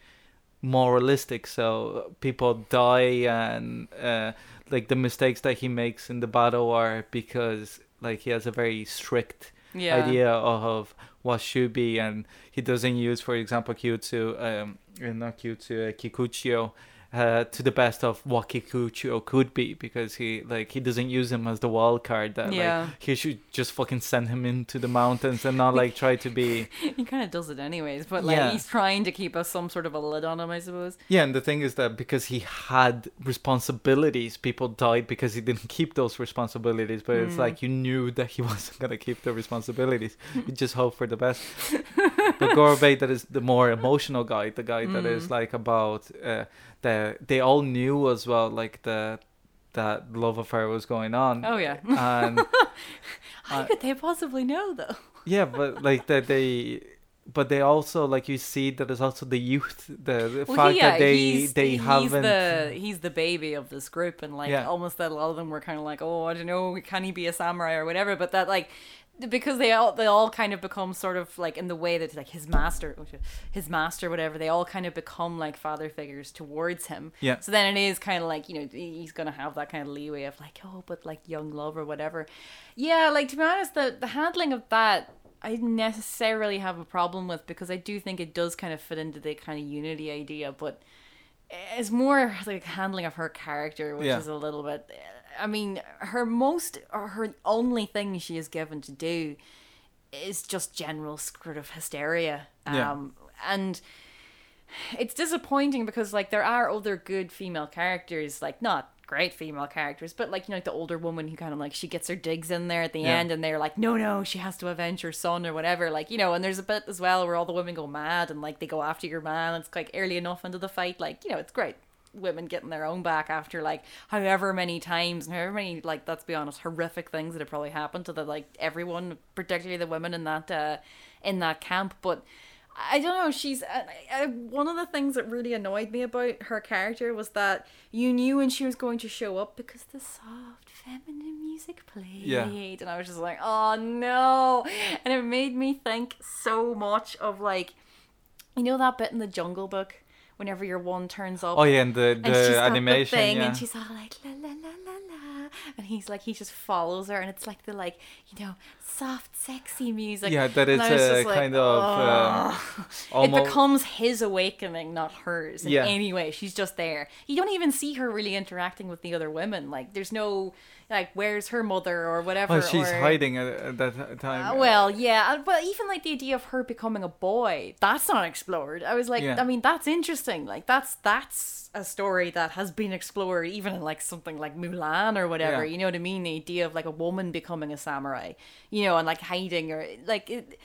moralistic so people die and uh, like the mistakes that he makes in the battle are because like he has a very strict yeah. idea of what should be and he doesn't use for example Kyuzo um not Kyuzo uh, Kikuchiyo uh, to the best of what Kikuchiyo could be because he like he doesn't use him as the wild card that Yeah. like he should just fucking send him into the mountains and not like try to be he kind of does it anyways, but like Yeah. he's trying to keep us some sort of a lid on him, I suppose. yeah and the thing is that because he had responsibilities people died because he didn't keep those responsibilities but it's Mm. like you knew that he wasn't gonna keep the responsibilities you just hope for the best but Gorobei that is the more emotional guy the guy that is Mm. like about uh, the they all knew as well like the that love affair was going on Oh yeah. and How Uh, could they possibly know though? yeah but like that they but they also like you see that there's also the youth the, the Well, fact yeah, that they he's, they he's haven't the he's the baby of this group, and like Yeah. almost that a lot of them were kind of like, oh, I don't know, can he be a samurai or whatever? But that like because they all they all kind of become sort of like in the way that like his master, his master, whatever. They all kind of become like father figures towards him. Yeah. So then it is kind of like you know he's gonna have that kind of leeway of like oh, but like young love or whatever. Yeah, like to be honest, the the handling of that. I didn't necessarily have a problem with because I do think it does kind of fit into the kind of unity idea, but eh, it's more like handling of her character, which Yeah. is a little bit. Eh, I mean, her most or her only thing she is given to do is just general sort of hysteria. Yeah. Um, and it's disappointing because like there are other good female characters, like not great female characters, but like you know like the older woman who kind of like she gets her digs in there at the Yeah. end, and they're like, no, no, she has to avenge her son or whatever. Like you know, and there's a bit as well where all the women go mad and like they go after your man. It's like early enough into the fight, like you know, it's great. Women getting their own back after like however many times and however many like let's be honest horrific things that have probably happened to the like everyone particularly the women in that uh in that camp but I don't know. She's uh, uh, one of the things that really annoyed me about her character was that you knew when she was going to show up because the soft feminine music played, Yeah. and I was just like, oh no, and it made me think so much of like, you know that bit in the Jungle Book whenever your one turns up. oh yeah and the And she's the animation the thing, yeah and she's all like la la la la la, and he's like he just follows her and it's like the like you know soft sexy music yeah, that it's a like, kind of um, "Ugh." it becomes his awakening not hers in Yeah. any way she's just there you don't even see her really interacting with the other women like there's no like where's her mother or whatever well, she's or, hiding at, at that time. uh, well, yeah, uh, but even like the idea of her becoming a boy, that's not explored. I was like, Yeah. I mean, that's interesting. Like that's that's a story that has been explored even in like something like Mulan or whatever. Yeah. You know what I mean? The idea of like a woman becoming a samurai, you know, and like hiding or like it.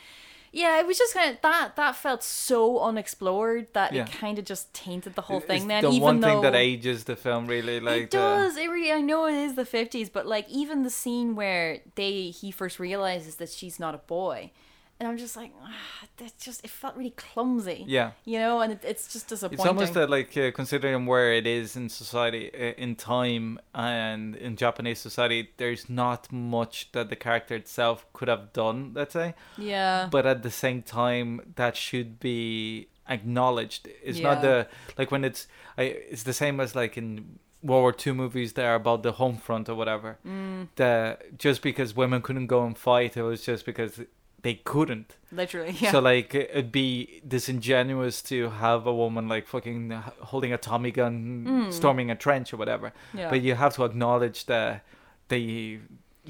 Yeah, it was just kind of that. That felt so unexplored that Yeah. it kind of just tainted the whole It's thing. Then the even one though thing that ages the film really like it the- does. It really. I know it is the fifties, but like even the scene where they he first realizes that she's not a boy, and I'm just like, ah, that just it felt really clumsy. yeah. You know, and it, it's just disappointing. It's almost that, like, uh, considering where it is in society, uh, in time, and in Japanese society, there's not much that the character itself could have done, let's say. yeah. But at the same time, that should be acknowledged. It's not the, like, when it's, I, it's the same as, like, in World War II movies that are about the home front or whatever. Mm, The, just because women couldn't go and fight, it was just because they couldn't. literally. Yeah. So like it'd be disingenuous to have a woman like fucking holding a Tommy gun, Mm. storming a trench or whatever. yeah. But you have to acknowledge that they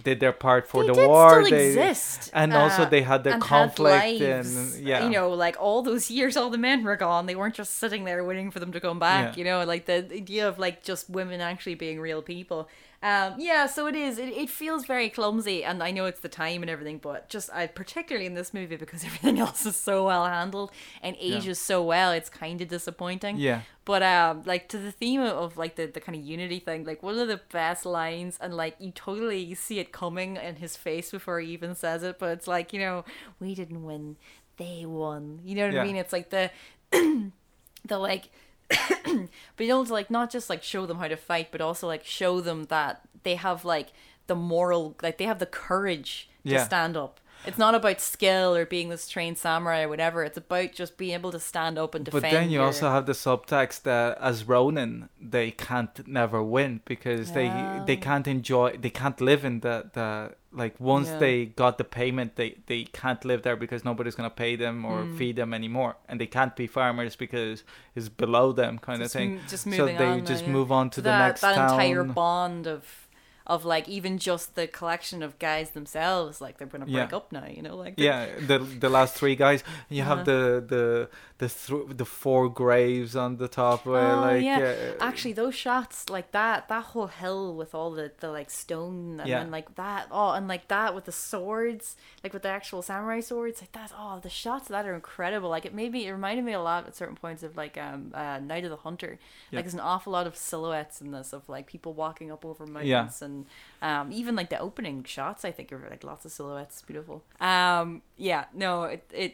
did their part for they the war. still they, exist, and also uh, they had their had conflict lives, and yeah, you know, like all those years, all the men were gone. They weren't just sitting there waiting for them to come back. Yeah. You know, like the idea of like just women actually being real people. Um, yeah, so it is. It, it feels very clumsy, and I know it's the time and everything, but just I particularly in this movie because everything else is so well handled and ages so well, it's kind of disappointing. yeah. But um, like to the theme of, of like the, the kind of unity thing, like one of the best lines, and like you totally see it coming in his face before he even says it. But it's like you know, we didn't win, they won. You know what Yeah. I mean? It's like the the like, but you know, to like not just like show them how to fight, but also like show them that they have like the moral, like they have the courage to Yeah. stand up. It's not about skill or being this trained samurai or whatever. It's about just being able to stand up and defend. But then you your- also have the subtext that as Ronin, they can't never win because they they can't enjoy, they can't live in the the like once Yeah. they got the payment, they they can't live there because nobody's gonna pay them or Mm. feed them anymore, and they can't be farmers because it's below them kind just of thing. m- just so they on just yeah. move on to So the that, next that town. entire bond of of like even just the collection of guys themselves like they're gonna break Yeah. up now you know like yeah, the the last three guys. You Uh-huh. have the the the th- the four graves on the top where Oh, like yeah. uh, actually those shots like that that whole hill with all the the like stone and Yeah. then like that oh and like that with the swords like with the actual samurai swords like that oh the shots that are incredible like it made me it reminded me a lot at certain points of like um uh, night of the hunter Yeah. like there's an awful lot of silhouettes in this of like people walking up over mountains and um even like the opening shots i think are like lots of silhouettes beautiful um yeah no it it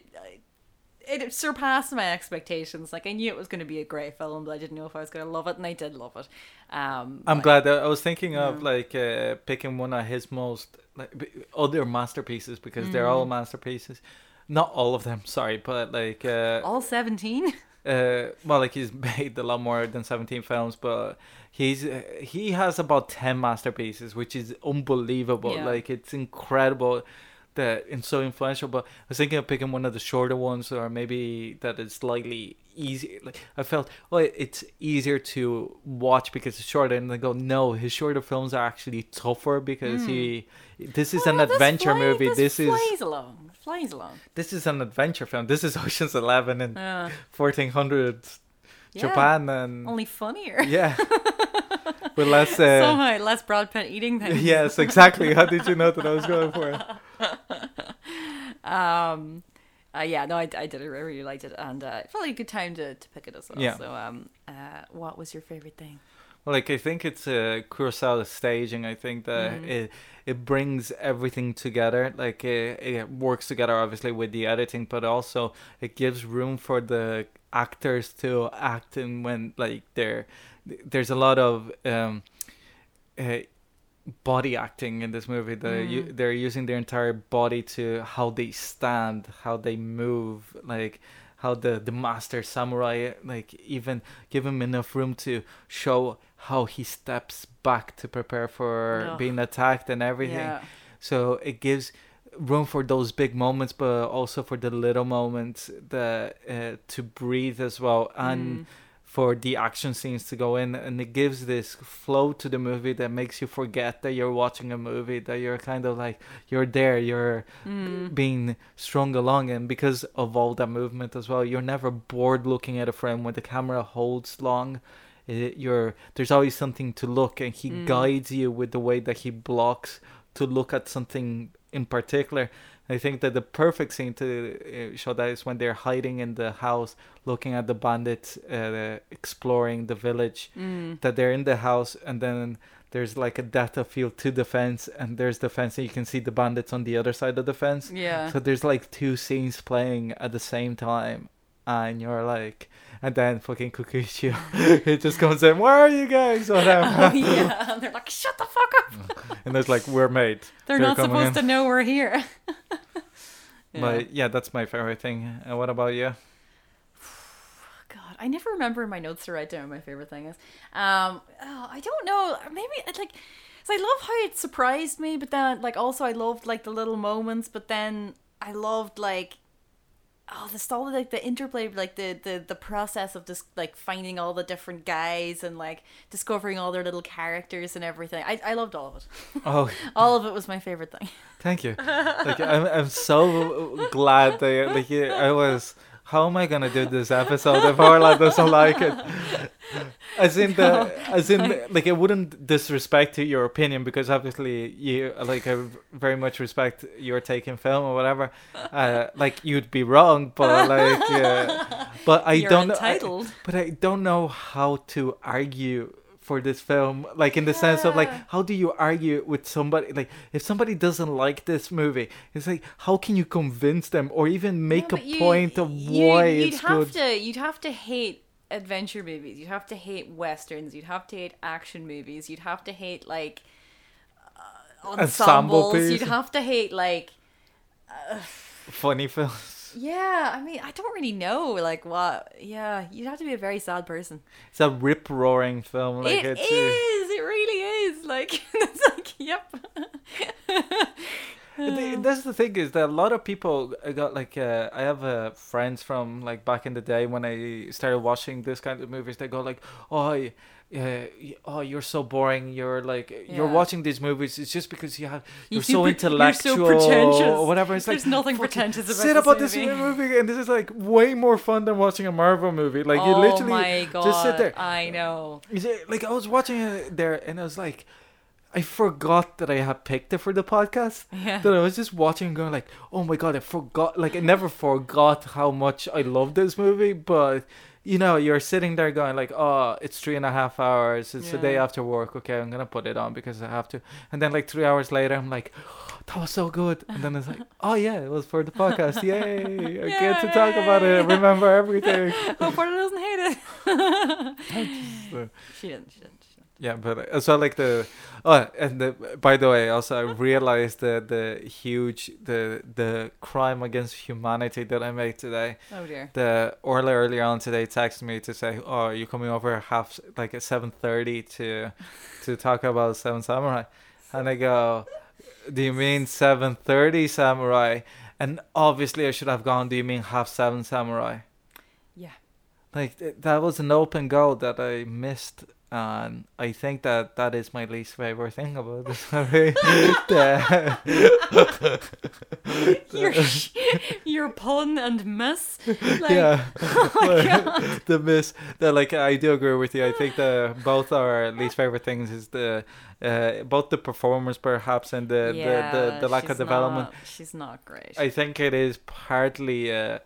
it surpassed my expectations. Like I knew it was going to be a great film, but I didn't know if I was going to love it, and I did love it. Um, I'm but- glad that I was thinking of Yeah. like uh, picking one of his most like other masterpieces because they're all Mm. masterpieces. Not all of them, sorry, but like uh, all seventeen. Uh, well, like he's made a lot more than 17 films, but he's uh, he has about 10 masterpieces, which is unbelievable. Yeah. Like it's incredible that and so influential. But I was thinking of picking one of the shorter ones, or maybe that is slightly easier. Like I felt, oh, it's easier to watch because it's shorter, and I go, no, his shorter films are actually tougher because he. This is an this adventure fly- movie. This, is flies along. Flies along. this is an adventure film. This is Ocean's Eleven and Uh, 1400 yeah. Japan and Only funnier. yeah with less uh, Somehow less Brad Pitt eating things. yes exactly how did you know that i was going for it Um. Uh, yeah, no, I, I did. It. I really liked it, and uh, probably a good time to, to pick it as well. Yeah. So, um, uh, what was your favorite thing? well, like i think it's uh, kurosawa staging i think that Mhm. it it brings everything together like it, it works together obviously with the editing but also it gives room for the actors to act and when like they're there's a lot of um uh, body acting in this movie. The you, they're using their entire body to how they stand, how they move, like how the the master samurai like even give him enough room to show how he steps back to prepare for Ugh. being attacked and everything. Yeah. So it gives room for those big moments, but also for the little moments that uh, to breathe as well, and Mm. For the action scenes to go in, and it gives this flow to the movie that makes you forget that you're watching a movie, that you're kind of like you're there, you're Mm. being strung along, and because of all that movement as well, you're never bored looking at a frame when the camera holds long. It, you're there's always something to look, and he Mm. guides you with the way that he blocks to look at something in particular. I think that the perfect scene to uh, show that is when they're hiding in the house, looking at the bandits, uh, exploring the village. Mm. That they're in the house, and then there's like a of field to the fence, and there's the fence, and you can see the bandits on the other side of the fence. Yeah. So there's like two scenes playing at the same time, and you're like, and then fucking Kikuchiyo, it just comes in, where are you guys? Whatever. oh yeah. And they're like, shut the fuck up. and there's like, we're made. They're, They're not supposed in. to know we're here. Yeah. But yeah, that's my favorite thing. And what about you? God, I never remember in my notes to write down my favorite thing is. Um, oh, I don't know. Maybe it's like, so I love how it surprised me, but then like also I loved like the little moments, but then I loved like. Oh, the stall, like the interplay, like the, the the process of just like finding all the different guys and like discovering all their little characters and everything. I, I loved all of it. Oh, All of it was my favorite thing. thank you. Like I'm, I'm so glad that like I was. How am I gonna do this episode if Orla doesn't like it? As in the, as in like it wouldn't disrespect your opinion because obviously you like I very much respect your take in film or whatever. Uh, like you'd be wrong, but like, uh, but I You're don't know. I- but I don't know how to argue for this film. Like in the sense of like, how do you argue with somebody? Like if somebody doesn't like this movie, it's like how can you convince them or even make No, a you- point of you- why you'd it's have good? to you'd have to hate adventure movies you'd have to hate westerns you'd have to hate action movies you'd have to hate like uh, Ensemble ensembles you'd have to hate like Funny films. Yeah i mean i don't really know like what yeah you'd have to be a very sad person It's a rip roaring film. Like It is. it's. uh, it really is like it's like yep that's the thing is that a lot of people I got like uh, I have uh, friends from like back in the day when I started watching this kind of movies. They go like, "Oh, uh, oh, you're so boring. You're like you're watching these movies. It's just because you have you're You so intellectual you're so pretentious. or whatever." It's like There's nothing pretentious about Sit this about this movie. and this is like way more fun than watching a Marvel movie. Like you oh literally my god just sit there. i know Is it- like I was watching it there, and I was like, I forgot that I had picked it for the podcast. yeah That I was just watching, and going like, "Oh my god, I forgot!" Like I never forgot how much I love this movie, but you know, you're sitting there going like, "Oh, it's three and a half hours. It's the day after work. Okay, I'm gonna put it on because I have to." And then like three hours later, I'm like, oh, "That was so good." And then it's like, "Oh yeah, it was for the podcast. Yay! I get to talk about it. Remember everything." Hope Porter doesn't hate it. She didn't. She didn't. Yeah, but uh, as well like the oh and the by the way also I realized the the huge the the crime against humanity that I made today. Oh dear. The Orla earlier on today texted me to say, "Oh, are you coming over half like at seven thirty to to talk about Seven Samurai?" And I go, "Do you mean seven thirty Samurai?" And obviously I should have gone. Do you mean half seven Samurai? Yeah. Like th- that was an open goal that I missed, and I think that that is my least favorite thing about this movie. The- Your sh- your pun and miss. Like, yeah, Oh my god. the miss. The like I do agree with you. I think the both our least favorite things is the uh, both the performers perhaps and the yeah, the, the, the lack of development. not- she's not great. I think it is partly a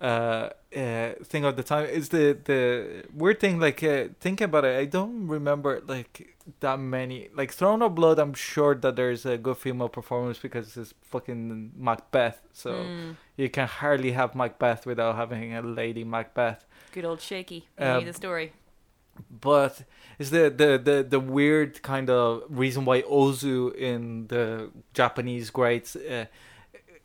uh, uh, thing of the time. Is the the weird thing like uh, think about it. I don't remember like that many like Throne of Blood. I'm sure that there's a good female performance because it's fucking Macbeth. So Mm, you can hardly have Macbeth without having a lady Macbeth. good old shaky. Um, the story. But is the, the the the weird kind of reason why Ozu in the Japanese greats uh,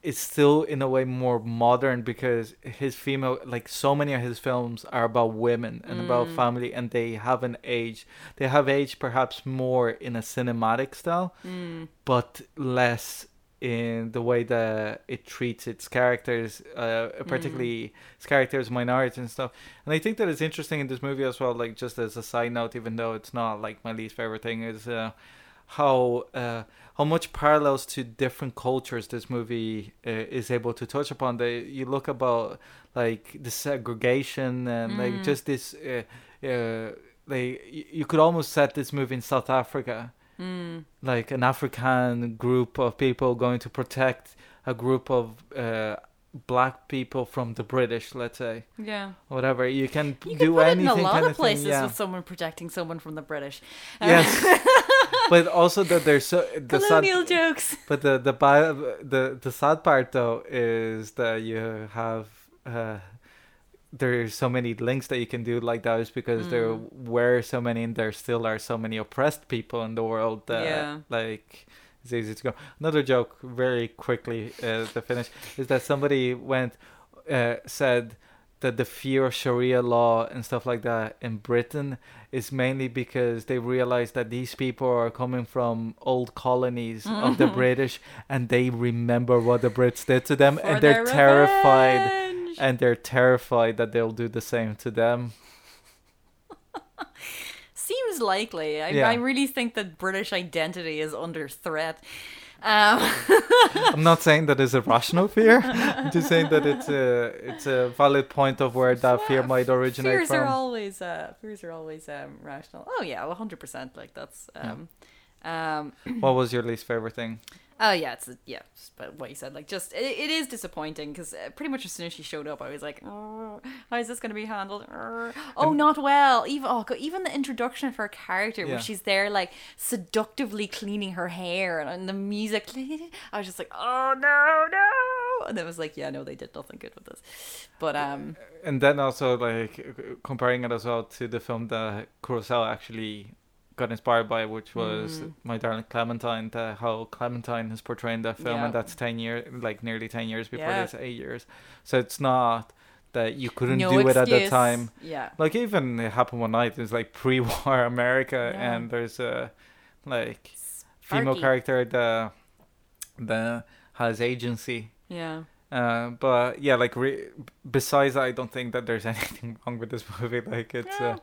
is still in a way more modern because his female like so many of his films are about women and about Mm. family and they have an age they have aged perhaps more in a cinematic style Mm. but less in the way that it treats its characters, uh, particularly its characters, minorities and stuff. And I think that it's interesting in this movie as well. Like just as a side note, even though it's not like my least favorite thing, is uh, how uh, how much parallels to different cultures this movie uh, is able to touch upon. They you look about like the segregation and like Mm. just this. Uh, uh, like you could almost set this movie in South Africa Mm. like an African group of people going to protect a group of uh, black people from the British, let's say, Yeah. whatever. You can You do can anything. in a lot kind of places yeah. with someone protecting someone from the British. Yes, but also that there's so the colonial sad, jokes. but the the the the sad part though is that you have. Uh, there's so many links that you can do like that is because there Mm. were so many and there still are so many oppressed people in the world that Yeah. like it's easy to go. Another joke, very quickly uh, to finish, is that somebody went uh, said that the fear of Sharia law and stuff like that in Britain is mainly because they realize that these people are coming from old colonies of the British and they remember what the Brits did to them For and they're terrified revenge. and they're terrified that they'll do the same to them. Seems likely. I, Yeah. I really think that British identity is under threat. Um, I'm not saying that it's a rational fear. I'm just saying that it's a it's a valid point of where that fear might originate fears are always uh, fears are always um, rational. Oh yeah, one hundred percent. Like that's um, um, What was your least favorite thing? Oh yeah, it's yeah, but what you said, like just it, it is disappointing because uh, pretty much as soon as she showed up, I was like, oh, how is this going to be handled? Oh, not well. Even oh, God, even the introduction of her character, Yeah. where she's there like seductively cleaning her hair, and, and the music, I was just like, oh no, no, and it was like, yeah, no, they did nothing good with this, but um, And then also like comparing it as well to the film that Kurosawa actually got inspired by, which was Mm. My Darling Clementine. The, how Clementine is portraying that film, Yeah. and that's ten years, like nearly ten years before Yeah. this, eight years. So it's not that you couldn't no do it at the time. yeah, Like even it happened one night. It's like pre-war America, Yeah. and there's a like female character that that has agency. yeah. Uh, but yeah, like re- besides, that, I don't think that there's anything wrong with this movie. Like it's Yeah. uh,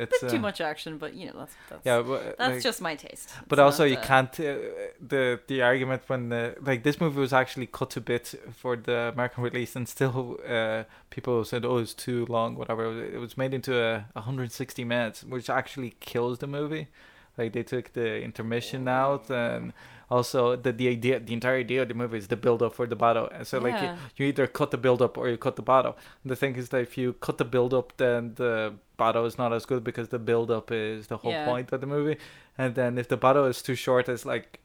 it's Bit uh, too much action, but you know that's that's Yeah, but, that's like, just my taste. but It's also not, you uh, can't uh, the the argument when the like this movie was actually cut to bits for the American release and still uh people said oh it's too long whatever. It was made into a 160 minutes which actually kills the movie. Like they took the intermission out and also the the idea the entire idea of the movie is the build up for the battle and so like you, Yeah. you either cut the build up or you cut the battle and the thing is that if you cut the build up then the battle is not as good because the build up is the whole Yeah. point of the movie and then if the battle is too short it's like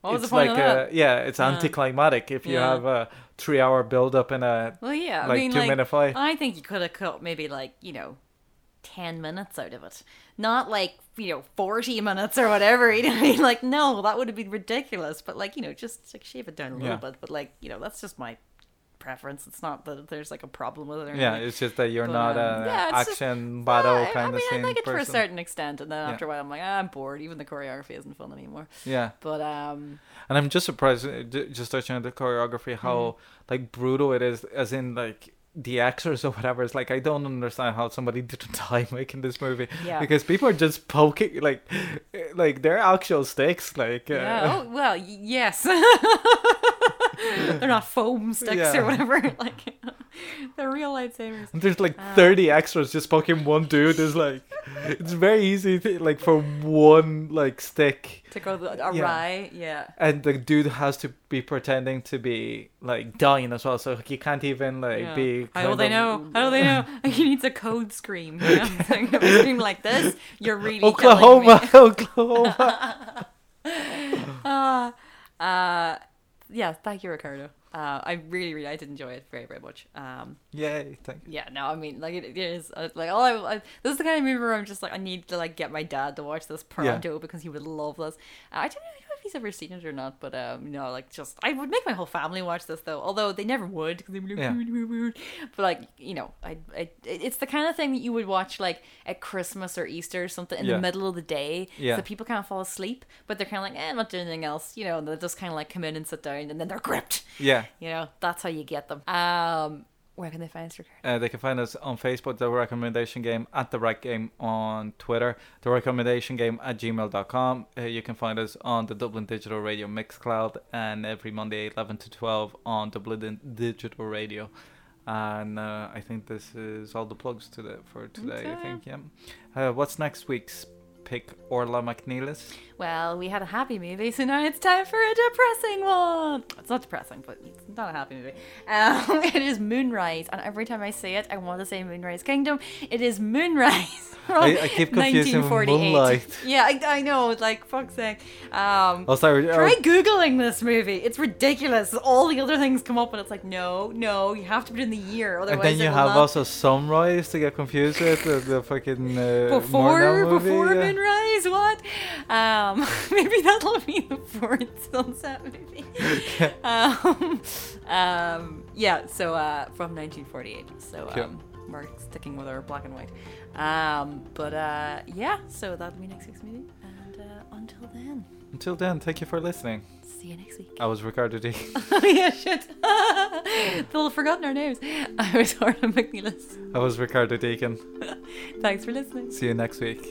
What it's like a, yeah it's Yeah. anticlimactic if you Yeah. have a three hour build up in a Well, yeah, like I mean, two like, minute fight I think you could have cut maybe like you know, ten minutes out of it, not like you know forty minutes or whatever. You know, I mean, like no, that would have been ridiculous. But like you know, just like shave it down a little Yeah. bit. But like you know, that's just my preference. It's not that there's like a problem with it. Or yeah it's just that you're But, not um, a yeah, it's just- action battle Yeah, I- kind I of mean, I like it for a certain extent, and then Yeah. after a while, I'm like, ah, I'm bored. Even the choreography isn't fun anymore. yeah But um, And I'm just surprised, uh, just touching on the choreography, how Mm-hmm. like brutal it is. As in, like the actors or whatever. It's like I don't understand how somebody didn't die making this movie Yeah. because people are just poking like, like they're actual stakes. Like, uh, yeah. Oh well, yes. They're not foam sticks Yeah. or whatever. Like they're real lightsabers. and there's like Ah. 30 extras just poking one dude. Is like, it's very easy to, like for one like stick. To go awry, yeah. And the dude has to be pretending to be like dying as well, so he can't even like yeah. be. How kind they of- know? How do they know? He needs a code scream. You know? So if you scream like this, you're really Oklahoma. Oklahoma. Ah, uh, yeah. Thank you, Ricardo. Uh, I really, really, I did enjoy it very, very much. Um, Yay! Thank you. yeah, no, I mean, like it, it is uh, like all I, I. This is the kind of movie where I'm just like, I need to like get my dad to watch this pronto because he would love this. Uh, I didn't really if he's ever seen it or not, but um, you know, like just I would make my whole family watch this though. Although they never would because they would. Yeah. But like you know, I, I it's the kind of thing that you would watch like at Christmas or Easter or something in Yeah. the middle of the day. Yeah. So people kind of fall asleep, but they're kind of like, eh, I'm not doing anything else. You know, and they'll just kind of like come in and sit down, and then they're gripped. Yeah. You know, that's how you get them. Um, where can they find us, Ricardo? Uh, they can find us on Facebook, The Recommendation Game, at The Right Game on Twitter, The Recommendation Game at gmail.com. Uh, you can find us on the Dublin Digital Radio Mixcloud and every Monday, 11 to 12 on Dublin Digital Radio. And uh, I think this is all the plugs to the, for today, I think, yeah. Uh, what's next week's pick? Orla Mc Nelis? Well, we had a happy movie, so now it's time for a depressing one. It's not depressing, but it's not a happy movie. Um, it is Moonrise, and every time I say it, I want to say Moonrise Kingdom. It is Moonrise from I- I keep confusing 1948. Moonlight. Yeah, I, I know. Like fuck's sake. Um, Oh, sorry. Try oh, googling this movie. It's ridiculous. All the other things come up, and it's like, no, no, you have to put in the year, otherwise. and then you have not- also Sunrise to get confused with the, the fucking uh, before before yeah. Moonrise. What? Um, maybe that'll be the fourth sunset movie. um, um, yeah. So uh, from 1948. So um, we're sticking with our black and white. Um, but uh, yeah. So that'll be next week's movie. And uh, until then, Until then, thank you for listening. see you next week. I was Ricardo D. oh yeah, shit. They'll have forgotten our names. I was Orla Mc Nelis. I was Ricardo Deakin. Thanks for listening. See you next week.